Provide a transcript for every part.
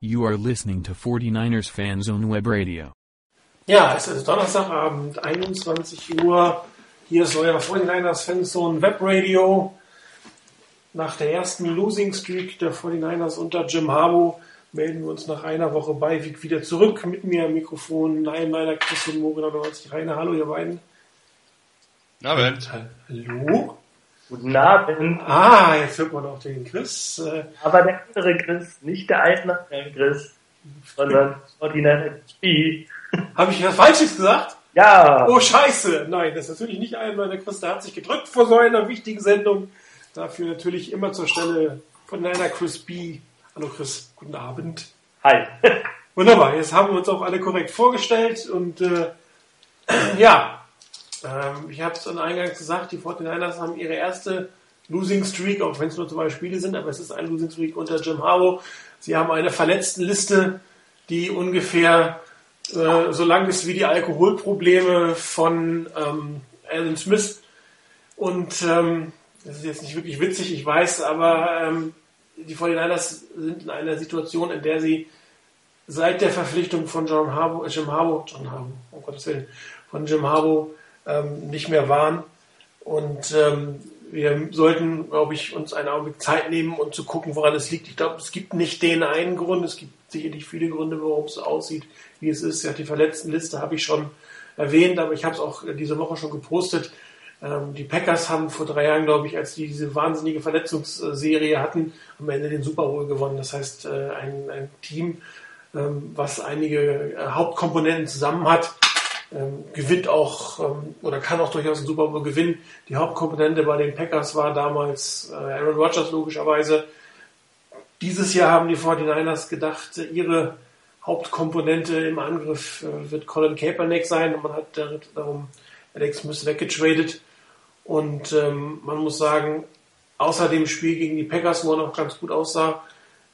You are listening to 49ers Fan Zone Web Radio. Ja, es ist Donnerstagabend, 21 Uhr. Hier ist euer 49ers Fanzone Web Radio. Nach der ersten Losing Streak der 49ers unter Jim Harbaugh melden wir uns nach einer Woche bei Vic wieder zurück. Mit mir am Mikrofon, nein, meiner Christian Morin 90 Rainer. Hallo, ihr beiden. Abend. Hallo. Guten Abend. Ah, jetzt hört man auch den Chris. Äh, Aber der andere Chris, nicht der altnachtige Chris, sondern 49 XP. Habe ich was Falsches gesagt? Ja, Oh, scheiße. Nein, das ist natürlich nicht einmal der Chris. Der hat sich gedrückt vor so einer wichtigen Sendung. Dafür natürlich immer zur Stelle von einer Chris B. Hallo Chris, guten Abend. hi. Wunderbar, jetzt haben wir uns auch alle korrekt vorgestellt und äh, ja, ähm, ich habe es an Eingang gesagt, die 49ers haben ihre erste Losing Streak, auch wenn es nur zwei Spiele sind, aber es ist ein Losing Streak unter Jim Harbaugh. Sie haben eine Verletztenliste, die ungefähr äh, so lang ist wie die Alkoholprobleme von ähm, Alan Smith. Und ähm, das ist jetzt nicht wirklich witzig, ich weiß, aber ähm, die 49ers sind in einer Situation, in der sie seit der Verpflichtung von John Harbaugh, äh, Jim Harbaugh, John Harbaugh, um Gottes Willen, von Jim Harbaugh ähm, nicht mehr waren. Und ähm, wir sollten, glaube ich, uns einen Augenblick Zeit nehmen und zu gucken, woran es liegt. Ich glaube, es gibt nicht den einen Grund, es gibt sicherlich viele Gründe, warum es aussieht, wie es ist. Ja, die Verletztenliste habe ich schon erwähnt, aber ich habe es auch diese Woche schon gepostet. Ähm, die Packers haben vor drei Jahren, glaube ich, als die diese wahnsinnige Verletzungsserie hatten, am Ende den Super Bowl gewonnen. Das heißt, äh, ein, ein Team, ähm, was einige äh, Hauptkomponenten zusammen hat, ähm, gewinnt auch ähm, oder kann auch durchaus einen Super Bowl gewinnen. Die Hauptkomponente bei den Packers war damals äh, Aaron Rodgers logischerweise. Dieses Jahr haben die 49ers gedacht, ihre Hauptkomponente im Angriff äh, wird Colin Kaepernick sein und man hat dar- darum Alex Smith weggetradet. Und ähm, man muss sagen, außer dem Spiel gegen die Packers, wo er noch ganz gut aussah,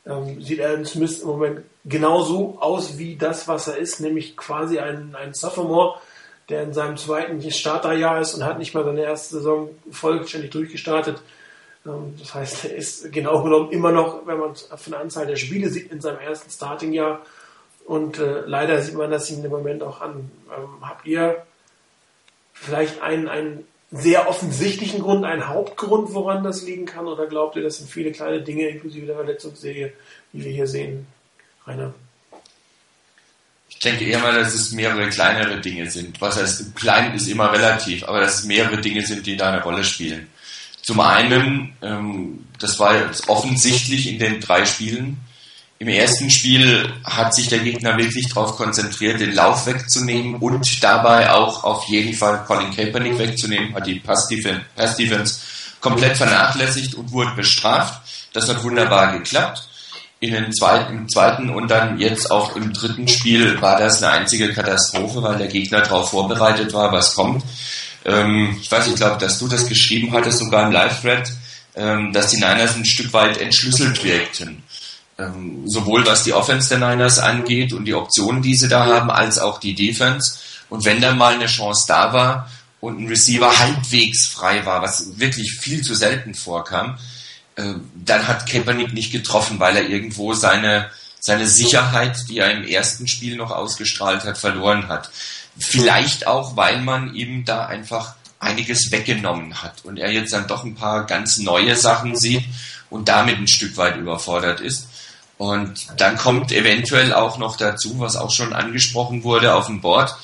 ähm, sieht Alan Smith im Moment genauso aus wie das, was er ist, nämlich quasi ein, ein Sophomore, der in seinem zweiten Starterjahr ist und hat nicht mal seine erste Saison vollständig durchgestartet. Ähm, das heißt, er ist genau genommen immer noch, wenn man es von der Anzahl der Spiele sieht, in seinem ersten Startingjahr. Und äh, leider sieht man das ihm im Moment auch an. Ähm, habt ihr vielleicht einen, einen sehr offensichtlichen Grund, einen Hauptgrund, woran das liegen kann? Oder glaubt ihr, das sind viele kleine Dinge, inklusive der Verletzungsserie, die wir hier sehen? Rainer. Ich denke eher mal, dass es mehrere kleinere Dinge sind. Was heißt, klein ist immer relativ, aber dass es mehrere Dinge sind, die da eine Rolle spielen. Zum einen, ähm, das war jetzt offensichtlich in den drei Spielen. Im ersten Spiel hat sich der Gegner wirklich darauf konzentriert, den Lauf wegzunehmen und dabei auch auf jeden Fall Colin Kaepernick wegzunehmen, hat die Pass -Defense komplett vernachlässigt und wurde bestraft. Das hat wunderbar geklappt. In den zweiten, im zweiten und dann jetzt auch im dritten Spiel war das eine einzige Katastrophe, weil der Gegner darauf vorbereitet war, was kommt. Ähm, ich weiß, ich glaube, dass du das geschrieben hattest, sogar im Live-Thread, ähm, dass die Niners ein Stück weit entschlüsselt wirkten. Ähm, sowohl was die Offense der Niners angeht und die Optionen, die sie da haben, als auch die Defense. Und wenn dann mal eine Chance da war und ein Receiver halbwegs frei war, was wirklich viel zu selten vorkam, äh, dann hat Kaepernick nicht getroffen, weil er irgendwo seine, seine Sicherheit, die er im ersten Spiel noch ausgestrahlt hat, verloren hat. Vielleicht auch, weil man ihm da einfach einiges weggenommen hat und er jetzt dann doch ein paar ganz neue Sachen sieht und damit ein Stück weit überfordert ist. Und dann kommt eventuell auch noch dazu, was auch schon angesprochen wurde auf dem Board,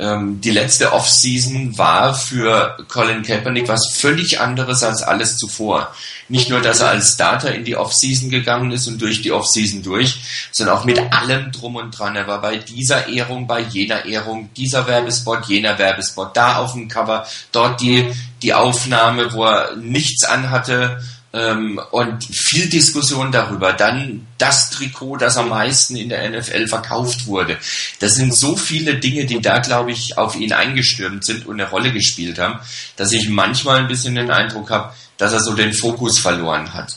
ähm, die letzte Offseason war für Colin Kaepernick was völlig anderes als alles zuvor. Nicht nur, dass er als Starter in die Offseason gegangen ist und durch die Offseason durch, sondern auch mit allem drum und dran. Er war bei dieser Ehrung, bei jener Ehrung, dieser Werbespot, jener Werbespot, da auf dem Cover, dort die, die Aufnahme, wo er nichts anhatte, ähm, und viel Diskussion darüber. Dann das Trikot, das am meisten in der NFL verkauft wurde. Das sind so viele Dinge, die da, glaube ich, auf ihn eingestürmt sind und eine Rolle gespielt haben, dass ich manchmal ein bisschen den Eindruck habe, dass er so den Fokus verloren hat.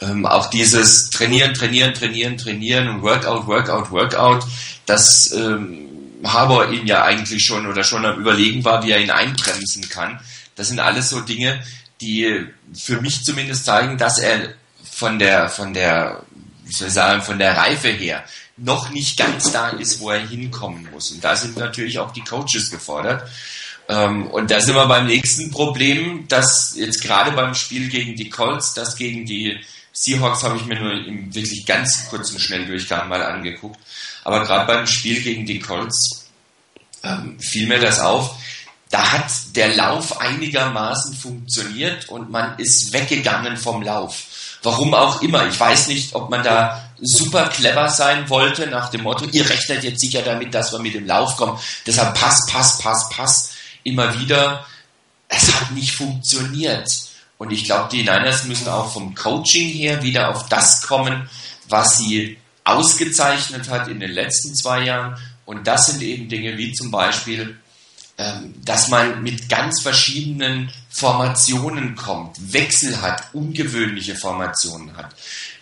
Ähm, auch dieses Trainieren, Trainieren, Trainieren, Trainieren und Workout, Workout, Workout, das ähm, Harbour ihn ja eigentlich schon oder schon am Überlegen war, wie er ihn einbremsen kann. Das sind alles so Dinge, die für mich zumindest zeigen, dass er von der, von der wie soll ich sagen, von der Reife her noch nicht ganz da ist, wo er hinkommen muss. Und da sind natürlich auch die Coaches gefordert. Ähm, und da sind wir beim nächsten Problem, dass jetzt gerade beim Spiel gegen die Colts, das gegen die Seahawks habe ich mir nur im wirklich ganz kurzen Schnelldurchgang mal angeguckt. Aber gerade beim Spiel gegen die Colts ähm, fiel mir das auf. Da hat der Lauf einigermaßen funktioniert und man ist weggegangen vom Lauf. Warum auch immer. Ich weiß nicht, ob man da super clever sein wollte nach dem Motto, ihr rechnet jetzt sicher damit, dass wir mit dem Lauf kommen. Deshalb Pass, Pass, Pass, Pass immer wieder. Es hat nicht funktioniert. Und ich glaube, die Niners müssen auch vom Coaching her wieder auf das kommen, was sie ausgezeichnet hat in den letzten zwei Jahren. Und das sind eben Dinge wie zum Beispiel, dass man mit ganz verschiedenen Formationen kommt, Wechsel hat, ungewöhnliche Formationen hat.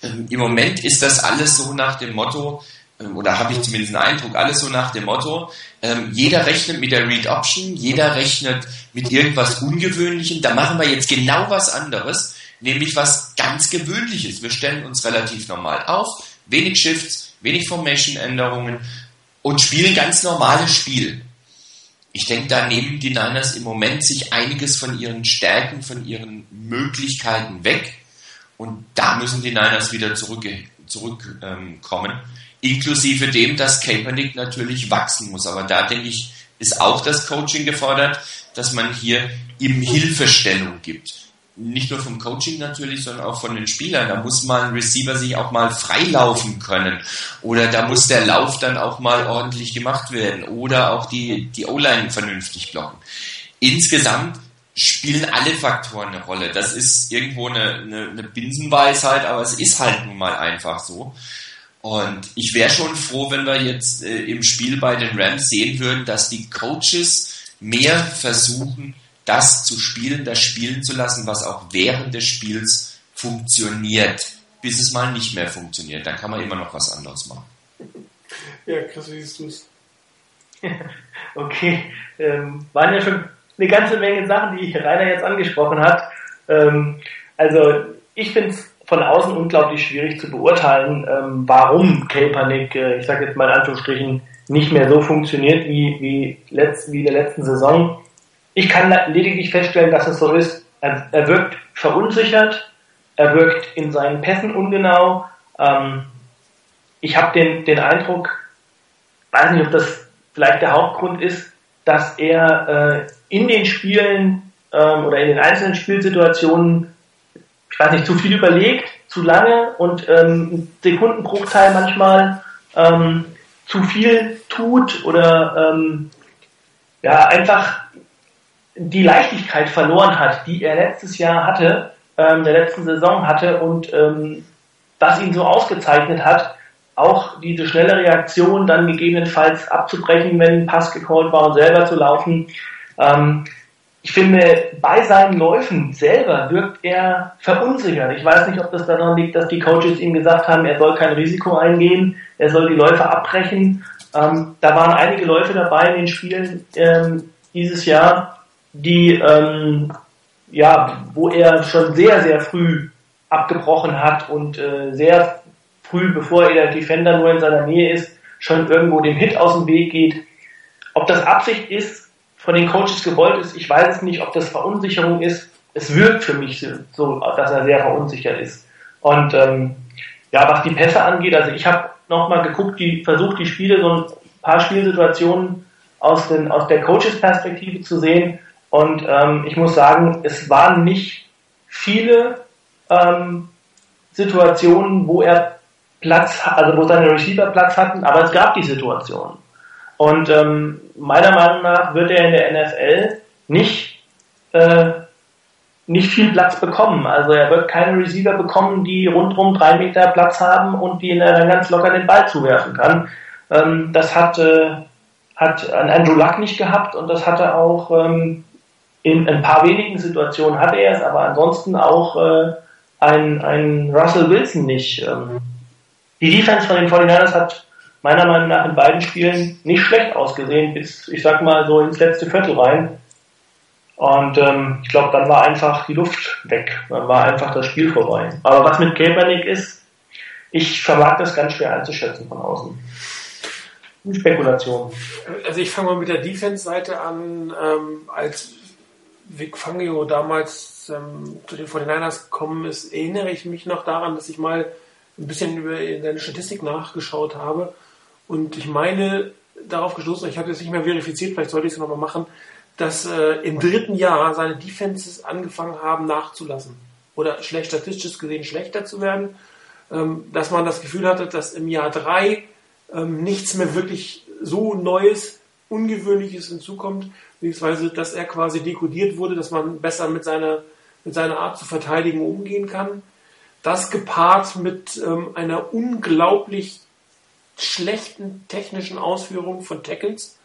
Ähm, Im Moment ist das alles so nach dem Motto, ähm, oder habe ich zumindest einen Eindruck, alles so nach dem Motto, ähm, jeder rechnet mit der Read Option, jeder rechnet mit irgendwas Ungewöhnlichem, da machen wir jetzt genau was anderes, nämlich was ganz Gewöhnliches. Wir stellen uns relativ normal auf, wenig Shifts, wenig Formation-Änderungen und spielen ganz normales Spiel. Ich denke, da nehmen die Niners im Moment sich einiges von ihren Stärken, von ihren Möglichkeiten weg. Und da müssen die Niners wieder zurückkommen. Zurück, ähm, inklusive dem, dass Kaepernick natürlich wachsen muss. Aber da denke ich, ist auch das Coaching gefordert, dass man hier ihm Hilfestellung gibt. Nicht nur vom Coaching natürlich, sondern auch von den Spielern. Da muss mal ein Receiver sich auch mal freilaufen können. Oder da muss der Lauf dann auch mal ordentlich gemacht werden. Oder auch die, die O-Line vernünftig blocken. Insgesamt spielen alle Faktoren eine Rolle. Das ist irgendwo eine, eine, eine Binsenweisheit, aber es ist halt nun mal einfach so. Und ich wäre schon froh, wenn wir jetzt äh, im Spiel bei den Rams sehen würden, dass die Coaches mehr versuchen, das zu spielen, das spielen zu lassen, was auch während des Spiels funktioniert, bis es mal nicht mehr funktioniert. Dann kann man immer noch was anderes machen. Ja, Chris, wie siehst du es? okay, ähm, waren ja schon eine ganze Menge Sachen, die Rainer jetzt angesprochen hat. Ähm, also ich finde es von außen unglaublich schwierig zu beurteilen, ähm, warum Kaepernick, äh, ich sage jetzt mal in Anführungsstrichen, nicht mehr so funktioniert wie, wie, letzt, wie in der letzten Saison. Ich kann lediglich feststellen, dass es so ist. Er, er wirkt verunsichert, er wirkt in seinen Pässen ungenau. Ähm, ich habe den, den Eindruck, weiß nicht, ob das vielleicht der Hauptgrund ist, dass er äh, in den Spielen ähm, oder in den einzelnen Spielsituationen ich weiß nicht, zu viel überlegt, zu lange und ähm, Sekundenbruchteil manchmal ähm, zu viel tut oder ähm, ja einfach die Leichtigkeit verloren hat, die er letztes Jahr hatte, ähm, der letzten Saison hatte und ähm, was ihn so ausgezeichnet hat, auch diese schnelle Reaktion dann gegebenenfalls abzubrechen, wenn ein Pass gecallt war und selber zu laufen. Ähm, ich finde, bei seinen Läufen selber wirkt er verunsichert. Ich weiß nicht, ob das daran liegt, dass die Coaches ihm gesagt haben, er soll kein Risiko eingehen, er soll die Läufe abbrechen. Ähm, da waren einige Läufe dabei in den Spielen ähm, dieses Jahr, die, ähm, ja, wo er schon sehr, sehr früh abgebrochen hat und äh, sehr früh, bevor er der Defender nur in seiner Nähe ist, schon irgendwo dem Hit aus dem Weg geht. Ob das Absicht ist, von den Coaches gewollt ist. Ich weiß es nicht, ob das Verunsicherung ist. Es wirkt für mich so, dass er sehr verunsichert ist. Und ähm, ja, was die Pässe angeht, also ich habe nochmal geguckt, die versucht die Spiele, so ein paar Spielsituationen aus, den, aus der Coaches-Perspektive zu sehen. Und ähm, ich muss sagen, es waren nicht viele ähm, Situationen, wo er Platz, also wo seine Receiver Platz hatten, aber es gab die Situationen. Und ähm, meiner Meinung nach wird er in der NFL nicht, äh, nicht viel Platz bekommen. Also er wird keine Receiver bekommen, die rundrum drei Meter Platz haben und die er dann ganz locker den Ball zuwerfen kann. Ähm, das hat, äh, hat Andrew Luck nicht gehabt und das hatte auch ähm, in ein paar wenigen Situationen hatte er es, aber ansonsten auch äh, ein, ein Russell Wilson nicht. Ähm, die Defense von den 49ers hat meiner Meinung nach in beiden Spielen nicht schlecht ausgesehen, bis, ich sag mal, so ins letzte Viertel rein. Und ähm, ich glaube, dann war einfach die Luft weg. Dann war einfach das Spiel vorbei. Aber was mit Kaepernick ist, Ich vermag das ganz schwer einzuschätzen von außen. Spekulation. Also ich fange mal mit der Defense-Seite an. Ähm, als Vic Fangio damals ähm, zu den 49ers gekommen ist, erinnere ich mich noch daran, dass ich mal ein bisschen über seine Statistik nachgeschaut habe. Und ich meine, darauf gestoßen, ich habe das nicht mehr verifiziert, vielleicht sollte ich es nochmal machen, dass äh, im dritten Jahr seine Defenses angefangen haben nachzulassen. Oder schlecht statistisch gesehen schlechter zu werden. Ähm, dass man das Gefühl hatte, dass im Jahr drei ähm, nichts mehr wirklich so Neues, Ungewöhnliches hinzukommt, beziehungsweise dass er quasi dekodiert wurde, dass man besser mit seiner, mit seiner Art zu verteidigen umgehen kann. Das gepaart mit ähm, einer unglaublich schlechten technischen Ausführung von Tackles.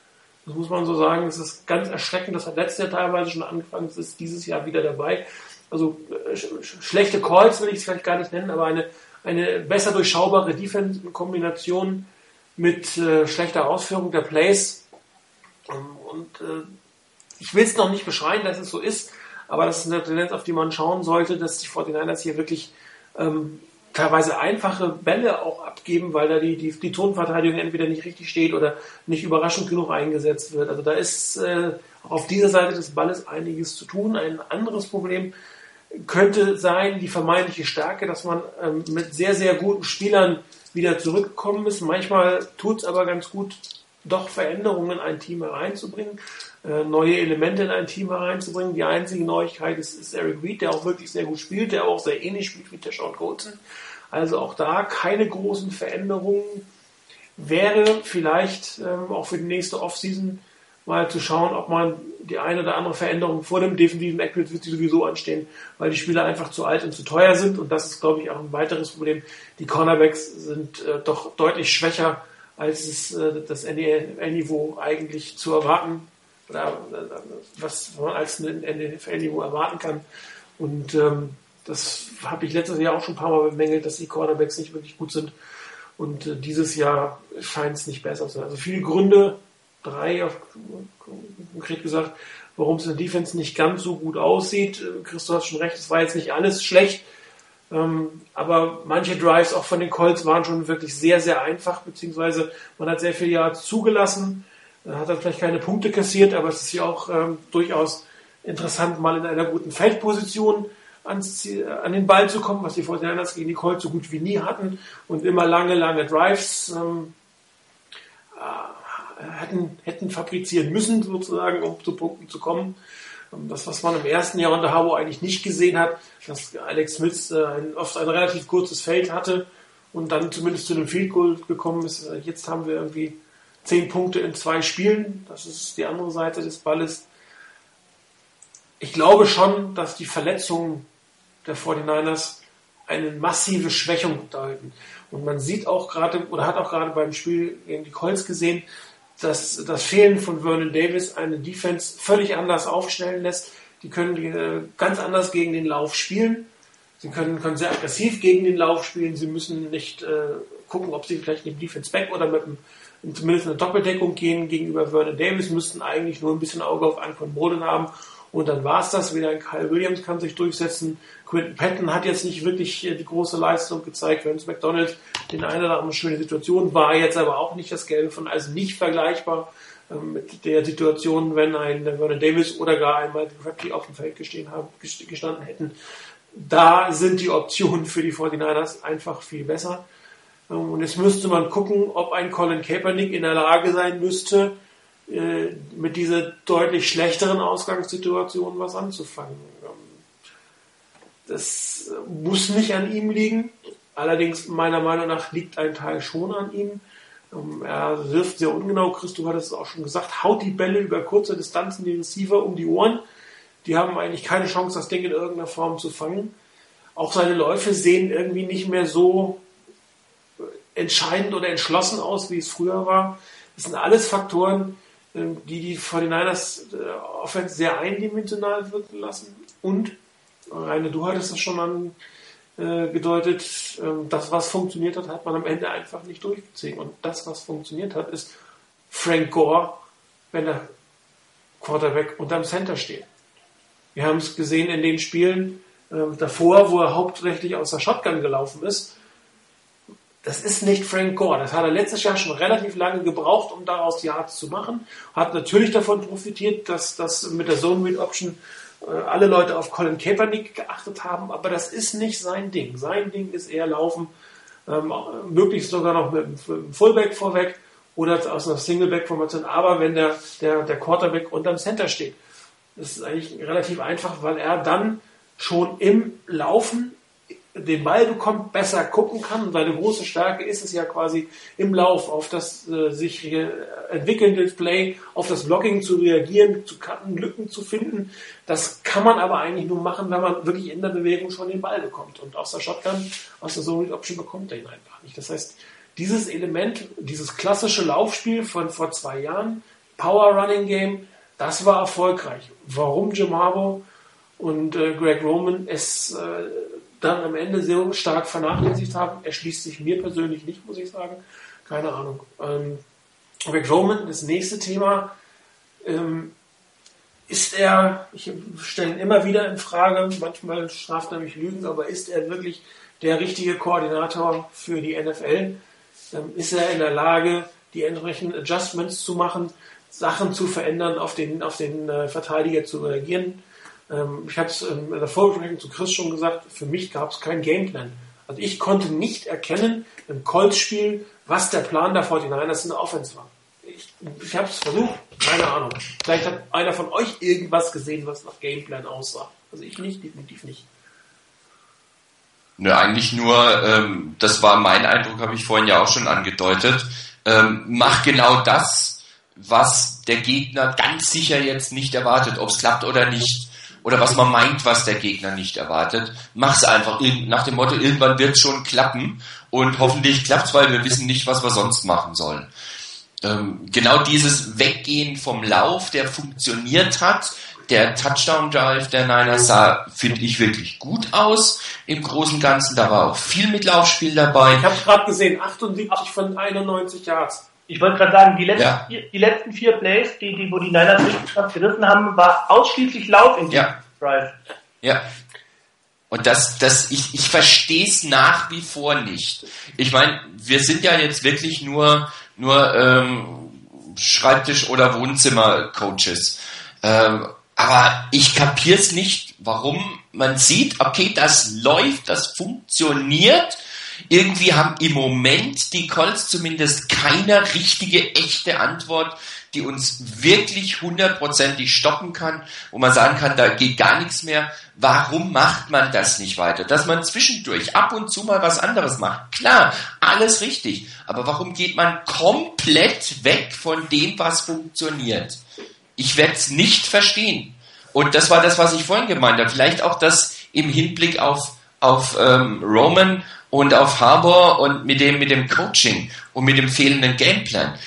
Das muss man so sagen. Es ist ganz erschreckend. Das hat letztes Jahr teilweise schon angefangen. Es ist dieses Jahr wieder dabei. Also äh, sch schlechte Calls will ich es vielleicht gar nicht nennen, aber eine, eine besser durchschaubare Defense in Kombination mit äh, schlechter Ausführung der Plays. Ähm, und äh, ich will es noch nicht beschreien, dass es so ist, aber das ist eine Tendenz, auf die man schauen sollte, dass die 49ers hier wirklich ähm, teilweise einfache Bälle auch abgeben, weil da die, die, die Tonverteidigung entweder nicht richtig steht oder nicht überraschend genug eingesetzt wird. Also da ist äh, auf dieser Seite des Balles einiges zu tun. Ein anderes Problem könnte sein die vermeintliche Stärke, dass man ähm, mit sehr, sehr guten Spielern wieder zurückgekommen ist. Manchmal tut es aber ganz gut, doch Veränderungen in ein Team hereinzubringen, äh, neue Elemente in ein Team hereinzubringen. Die einzige Neuigkeit ist, ist Eric Reed, der auch wirklich sehr gut spielt, der auch sehr ähnlich spielt wie der Sean Colton. Also auch da keine großen Veränderungen. Wäre vielleicht ähm, auch für die nächste Offseason mal zu schauen, ob man die eine oder andere Veränderung vor dem defensiven Backfield wird sie sowieso anstehen, weil die Spieler einfach zu alt und zu teuer sind. Und das ist, glaube ich, auch ein weiteres Problem. Die Cornerbacks sind äh, doch deutlich schwächer, als es äh, das NFL-Niveau eigentlich zu erwarten oder was man als ein NFL-Niveau erwarten kann. Und ähm, das habe ich letztes Jahr auch schon ein paar Mal bemängelt, dass die Cornerbacks nicht wirklich gut sind. Und äh, dieses Jahr scheint es nicht besser zu sein. Also viele Gründe, drei auf, konkret gesagt, warum es in der Defense nicht ganz so gut aussieht. Äh, Christoph hat schon recht, es war jetzt nicht alles schlecht. Ähm, aber manche Drives auch von den Colts waren schon wirklich sehr, sehr einfach, beziehungsweise man hat sehr viel Yards zugelassen, hat dann vielleicht keine Punkte kassiert, aber es ist ja auch ähm, durchaus interessant, mal in einer guten Feldposition ans, an den Ball zu kommen, was die 49 gegen die Colts so gut wie nie hatten und immer lange, lange Drives ähm, äh, hätten, hätten fabrizieren müssen, sozusagen, um zu Punkten zu kommen. Das, was man im ersten Jahr unter Harbour eigentlich nicht gesehen hat, dass Alex Smith äh, oft ein relativ kurzes Feld hatte und dann zumindest zu einem Field Goal gekommen ist. Äh, jetzt haben wir irgendwie zehn Punkte in zwei Spielen. Das ist die andere Seite des Balles. Ich glaube schon, dass die Verletzungen der 49ers eine massive Schwächung bedeuten. Und man sieht auch gerade, oder hat auch gerade beim Spiel gegen die Colts gesehen, dass das Fehlen von Vernon Davis eine Defense völlig anders aufstellen lässt. Die können äh, ganz anders gegen den Lauf spielen. Sie können, können sehr aggressiv gegen den Lauf spielen. Sie müssen nicht äh, gucken, ob sie vielleicht im Defense Back oder mit einem, zumindest eine Doppeldeckung gehen gegenüber Vernon Davis, müssten eigentlich nur ein bisschen Auge auf Anquan Boden haben und dann war es das. Wieder Kyle Williams kann sich durchsetzen. Quinton Patton hat jetzt nicht wirklich äh, die große Leistung gezeigt. Vince McDonald den eine oder andere schöne Situation war jetzt aber auch nicht das Gelbe von, also nicht vergleichbar ähm, mit der Situation, wenn ein Vernon Davis oder gar einmal Crabtree auf dem Feld gestanden hätten. Da sind die Optionen für die 49ers einfach viel besser. Ähm, und jetzt müsste man gucken, ob ein Colin Kaepernick in der Lage sein müsste, äh, mit dieser deutlich schlechteren Ausgangssituation was anzufangen. Das muss nicht an ihm liegen. Allerdings meiner Meinung nach liegt ein Teil schon an ihm. Ähm, er wirft sehr ungenau, Christoph hat es auch schon gesagt, haut die Bälle über kurze Distanzen die Receiver um die Ohren. Die haben eigentlich keine Chance, das Ding in irgendeiner Form zu fangen. Auch seine Läufe sehen irgendwie nicht mehr so entscheidend oder entschlossen aus, wie es früher war. Das sind alles Faktoren, ähm, die die 49ers äh, Offense sehr eindimensional wirken lassen. Und, Reine, du hattest das schon angedeutet, äh, ähm, das, was funktioniert hat, hat man am Ende einfach nicht durchgezogen. Und das, was funktioniert hat, ist Frank Gore, wenn der Quarterback unterm Center steht. Wir haben es gesehen in den Spielen äh, davor, wo er hauptsächlich aus der Shotgun gelaufen ist. das ist nicht Frank Gore. Das hat er letztes Jahr schon relativ lange gebraucht, um daraus die Yards zu machen. Hat natürlich davon profitiert, dass das mit der Zone Read Option alle Leute auf Colin Kaepernick geachtet haben, aber das ist nicht sein Ding. Sein Ding ist eher Laufen, ähm, möglichst sogar noch mit einem Fullback vorweg oder aus einer Singleback-Formation, aber wenn der, der, der Quarterback unterm Center steht. Das ist eigentlich relativ einfach, weil er dann schon im Laufen den Ball bekommt, besser gucken kann. Und seine große Stärke ist es ja quasi im Lauf auf das äh, sich entwickelnde Play, auf das Blocking zu reagieren, zu cutten, Lücken zu finden. Das kann man aber eigentlich nur machen, wenn man wirklich in der Bewegung schon den Ball bekommt. Und aus der Shotgun, aus der Zone Option bekommt er ihn einfach nicht. Das heißt, dieses Element, dieses klassische Laufspiel von vor zwei Jahren, Power Running Game, das war erfolgreich. Warum Jim Harbaugh und äh, Greg Roman es äh, dann am Ende sehr stark vernachlässigt haben, erschließt sich mir persönlich nicht, muss ich sagen. Keine Ahnung. Ähm, Greg Roman, das nächste Thema. Ähm, ist er, ich stelle ihn immer wieder in Frage, manchmal straft er mich Lügen, aber ist er wirklich der richtige Koordinator für die NFL? Ähm, ist er in der Lage, die entsprechenden Adjustments zu machen, Sachen zu verändern, auf den, auf den äh, Verteidiger zu reagieren? Ähm, ich habe es in der Vorbesprechung zu Chris schon gesagt, für mich gab es keinen Gameplan. Also ich konnte nicht erkennen im Colts-Spiel, was der Plan der 49ers in der Offense war. Ich, ich habe es versucht, keine Ahnung. Vielleicht hat einer von euch irgendwas gesehen, was nach Gameplan aussah. Also ich nicht, definitiv nicht. Nö, eigentlich nur, ähm, das war mein Eindruck, habe ich vorhin ja auch schon angedeutet. Ähm, mach genau das, was der Gegner ganz sicher jetzt nicht erwartet, ob es klappt oder nicht oder was man meint, was der Gegner nicht erwartet. Mach's einfach nach dem Motto, irgendwann wird schon klappen und hoffentlich klappt's, weil wir wissen nicht, was wir sonst machen sollen. Ähm, genau dieses Weggehen vom Lauf, der funktioniert hat, der Touchdown Drive der Niners sah, finde ich, wirklich gut aus im Großen und Ganzen. Da war auch viel mit Laufspiel dabei. Ich habe gerade gesehen, 78 von 91 Yards. Ich wollte gerade sagen, die letzten, ja. vier, die letzten vier Plays, die, die, wo die Niners richtig gerissen haben, war ausschließlich Lauf in ja. Drive. Ja. Und das, das, ich, ich verstehe es nach wie vor nicht. Ich meine, wir sind ja jetzt wirklich nur, nur ähm, Schreibtisch- oder Wohnzimmer-Coaches. Ähm, aber ich kapiere es nicht, warum man sieht, okay, das läuft, das funktioniert irgendwie haben im Moment die Colts zumindest keine richtige, echte Antwort, die uns wirklich hundertprozentig stoppen kann, wo man sagen kann, da geht gar nichts mehr. Warum macht man das nicht weiter? Dass man zwischendurch ab und zu mal was anderes macht. Klar, alles richtig. Aber warum geht man komplett weg von dem, was funktioniert? Ich werde es nicht verstehen. Und das war das, was ich vorhin gemeint habe. Vielleicht auch das im Hinblick auf, auf ähm, Roman und auf Harbour und mit dem, mit dem Coaching und mit dem fehlenden Gameplan.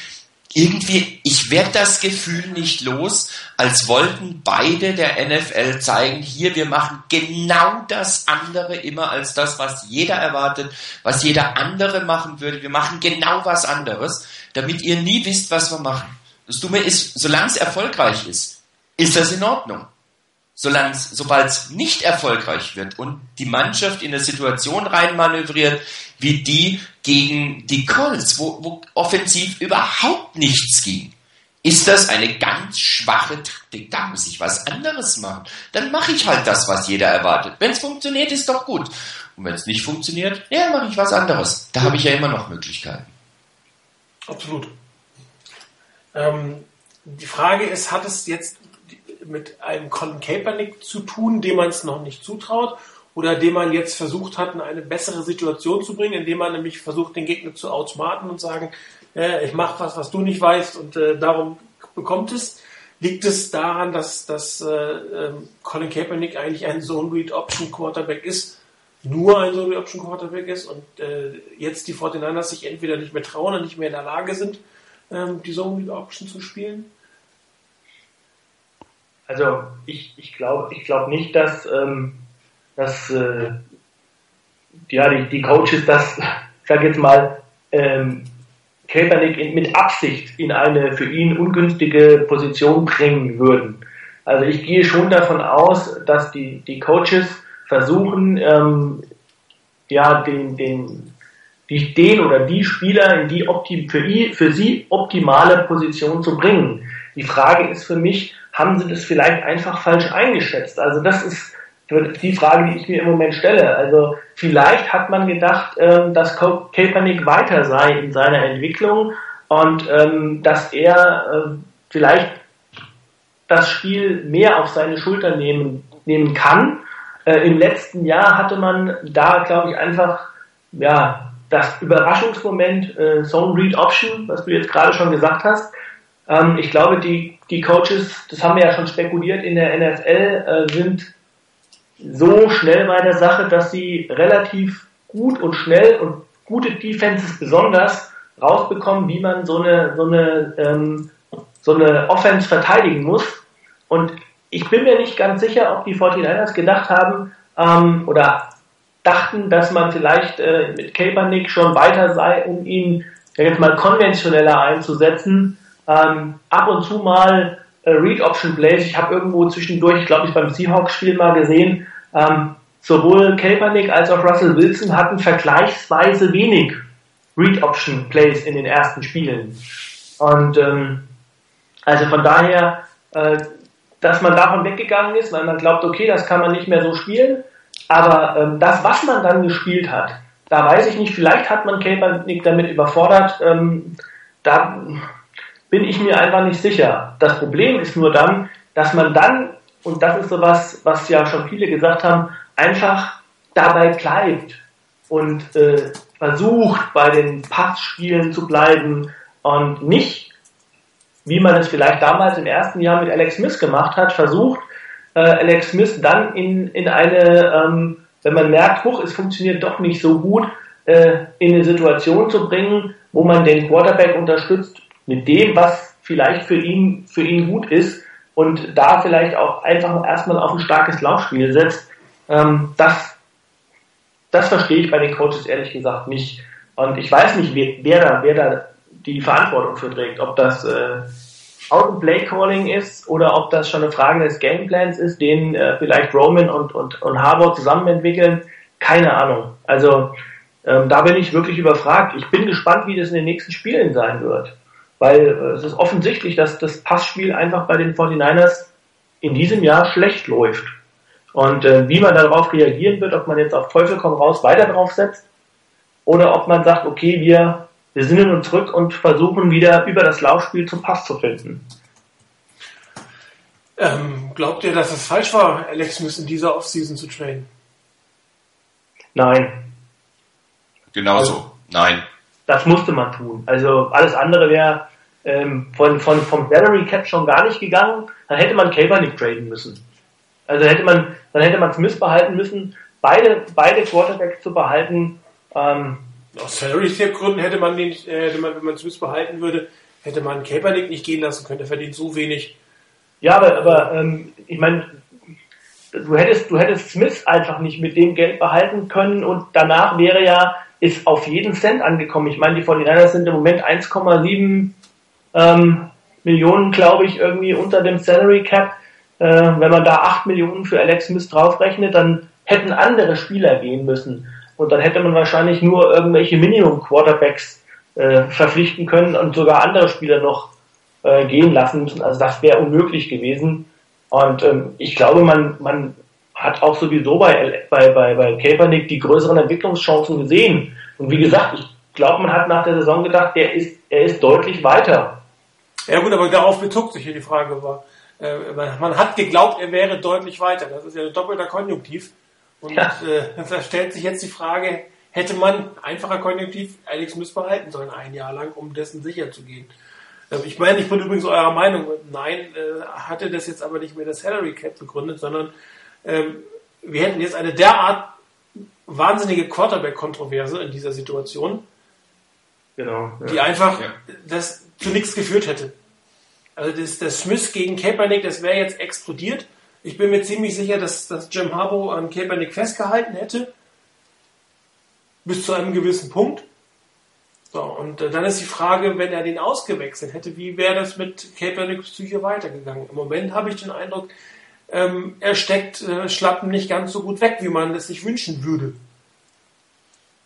Irgendwie, ich werde das Gefühl nicht los, als wollten beide der NFL zeigen, hier, wir machen genau das andere immer als das, was jeder erwartet, was jeder andere machen würde. Wir machen genau was anderes, damit ihr nie wisst, was wir machen. Das Dumme ist, solange es erfolgreich ist, ist das in Ordnung sobald es nicht erfolgreich wird und die Mannschaft in eine Situation reinmanövriert, wie die gegen die Colts, wo, wo offensiv überhaupt nichts ging, ist das eine ganz schwache Taktik. Da muss ich was anderes machen. Dann mache ich halt das, was jeder erwartet. Wenn es funktioniert, ist doch gut. Und wenn es nicht funktioniert, ja, mache ich was anderes. Da habe ich ja immer noch Möglichkeiten. Absolut. Ähm, die Frage ist, hat es jetzt mit einem Colin Kaepernick zu tun, dem man es noch nicht zutraut oder dem man jetzt versucht hat, in eine bessere Situation zu bringen, indem man nämlich versucht, den Gegner zu outsmarten und sagen, äh, ich mache was, was du nicht weißt und äh, darum bekommt es. Liegt es daran, dass, dass äh, ähm, Colin Kaepernick eigentlich ein Zone Read Option Quarterback ist, nur ein Zone Read Option Quarterback ist und äh, jetzt die 49ers sich entweder nicht mehr trauen oder nicht mehr in der Lage sind, ähm, die Zone Read Option zu spielen? Also ich, ich glaube ich glaub nicht, dass, ähm, dass äh, ja, die, die Coaches das, sag jetzt mal, ähm, Kaepernick mit Absicht in eine für ihn ungünstige Position bringen würden. Also ich gehe schon davon aus, dass die, die Coaches versuchen, ähm, ja, den, den, die, den oder die Spieler in die optim, für, ihn, für sie optimale Position zu bringen. Die Frage ist für mich, haben sie das vielleicht einfach falsch eingeschätzt? Also das ist die Frage, die ich mir im Moment stelle. Also vielleicht hat man gedacht, ähm, dass Kaepernick weiter sei in seiner Entwicklung und ähm, dass er äh, vielleicht das Spiel mehr auf seine Schulter nehmen, nehmen kann. Äh, Im letzten Jahr hatte man da, glaube ich, einfach ja, das Überraschungsmoment äh, Zone Read Option, was du jetzt gerade schon gesagt hast. Ähm, ich glaube, die, die Coaches, das haben wir ja schon spekuliert in der NFL, äh, sind so schnell bei der Sache, dass sie relativ gut und schnell und gute Defenses besonders rausbekommen, wie man so eine, so eine, ähm, so eine Offense verteidigen muss. Und ich bin mir nicht ganz sicher, ob die 49ers gedacht haben ähm, oder dachten, dass man vielleicht äh, mit Kaepernick schon weiter sei, um ihn jetzt mal konventioneller einzusetzen. Ähm, ab und zu mal äh, Read Option Plays. Ich habe irgendwo zwischendurch, glaube ich beim Seahawks-Spiel mal gesehen, ähm, sowohl Kaepernick als auch Russell Wilson hatten vergleichsweise wenig Read Option Plays in den ersten Spielen. Und ähm, also von daher, äh, dass man davon weggegangen ist, weil man glaubt, okay, das kann man nicht mehr so spielen. Aber ähm, das, was man dann gespielt hat, da weiß ich nicht, vielleicht hat man Kaepernick damit überfordert. Ähm, da bin ich mir einfach nicht sicher. Das Problem ist nur dann, dass man dann, und das ist sowas, was ja schon viele gesagt haben, einfach dabei bleibt und äh, versucht, bei den Passspielen zu bleiben und nicht, wie man es vielleicht damals im ersten Jahr mit Alex Smith gemacht hat, versucht, äh, Alex Smith dann in, in eine, ähm, wenn man merkt, huch, es funktioniert doch nicht so gut, äh, in eine Situation zu bringen, wo man den Quarterback unterstützt mit dem, was vielleicht für ihn, für ihn gut ist und da vielleicht auch einfach erstmal auf ein starkes Laufspiel setzt. Ähm, das, das verstehe ich bei den Coaches ehrlich gesagt nicht. Und ich weiß nicht, wer, wer da, wer da die Verantwortung für trägt, ob das äh, Out Play Calling ist oder ob das schon eine Frage des Gameplans ist, den äh, vielleicht Roman und, und, und Harbour zusammen entwickeln. Keine Ahnung. Also ähm, da bin ich wirklich überfragt. Ich bin gespannt, wie das in den nächsten Spielen sein wird. Weil äh, es ist offensichtlich, dass das Passspiel einfach bei den 49ers in diesem Jahr schlecht läuft. Und äh, wie man darauf reagieren wird, ob man jetzt auf Teufel komm raus weiter drauf setzt oder ob man sagt, okay, wir wir sinnen uns zurück und versuchen wieder über das Laufspiel zum Pass zu finden. Ähm, glaubt ihr, dass es falsch war, Alex Smith in dieser Offseason zu trainen? Nein. Genauso. Also, Nein. Das musste man tun. Also alles andere wäre ähm, von, von, vom Salary Cap schon gar nicht gegangen. Dann hätte man Kaepernick traden müssen. Also hätte man, dann hätte man Smith behalten müssen. Beide, beide Quarterbacks zu behalten, ähm, aus Salary Cap Gründen hätte man den, äh, hätte man, wenn man Smith behalten würde, hätte man Kaepernick nicht gehen lassen können. Der verdient so wenig. Ja, aber, aber ähm, ich meine, du hättest, du hättest Smith einfach nicht mit dem Geld behalten können und danach wäre ja, ist auf jeden Cent angekommen. Ich meine, die 49ers sind im Moment 1,7 ähm, Millionen, glaube ich, irgendwie unter dem Salary Cap. Äh, wenn man da 8 Millionen für Alex Smith draufrechnet, dann hätten andere Spieler gehen müssen. Und dann hätte man wahrscheinlich nur irgendwelche Minimum-Quarterbacks äh, verpflichten können und sogar andere Spieler noch äh, gehen lassen müssen. Also das wäre unmöglich gewesen. Und ähm, ich glaube, man, man hat auch sowieso bei, bei, bei, bei Kaepernick die größeren Entwicklungschancen gesehen. Und wie gesagt, ich glaube, man hat nach der Saison gedacht, der ist, er ist deutlich weiter. Ja gut, aber darauf bezog sich hier die Frage war. Äh, man hat geglaubt, er wäre deutlich weiter. Das ist ja ein doppelter Konjunktiv. Und ja. äh, da stellt sich jetzt die Frage, hätte man einfacher Konjunktiv Alex Smith behalten sollen, ein Jahr lang, um dessen sicher zu gehen. Ähm, ich meine, ich bin übrigens eurer Meinung. Nein, äh, hatte das jetzt aber nicht mehr das Salary Cap begründet, sondern ähm, wir hätten jetzt eine derart wahnsinnige Quarterback-Kontroverse in dieser Situation, genau, ja. die einfach ja. das zu nichts geführt hätte. Also das, das Smith gegen Kaepernick, das wäre jetzt explodiert ich bin mir ziemlich sicher, dass, dass Jim Harbaugh an Kaepernick festgehalten hätte. Bis zu einem gewissen Punkt. So, und äh, dann ist die Frage, wenn er den ausgewechselt hätte, wie wäre das mit Kaepernicks Psyche weitergegangen? Im Moment habe ich den Eindruck, ähm, er steckt äh, Schlappen nicht ganz so gut weg, wie man es sich wünschen würde.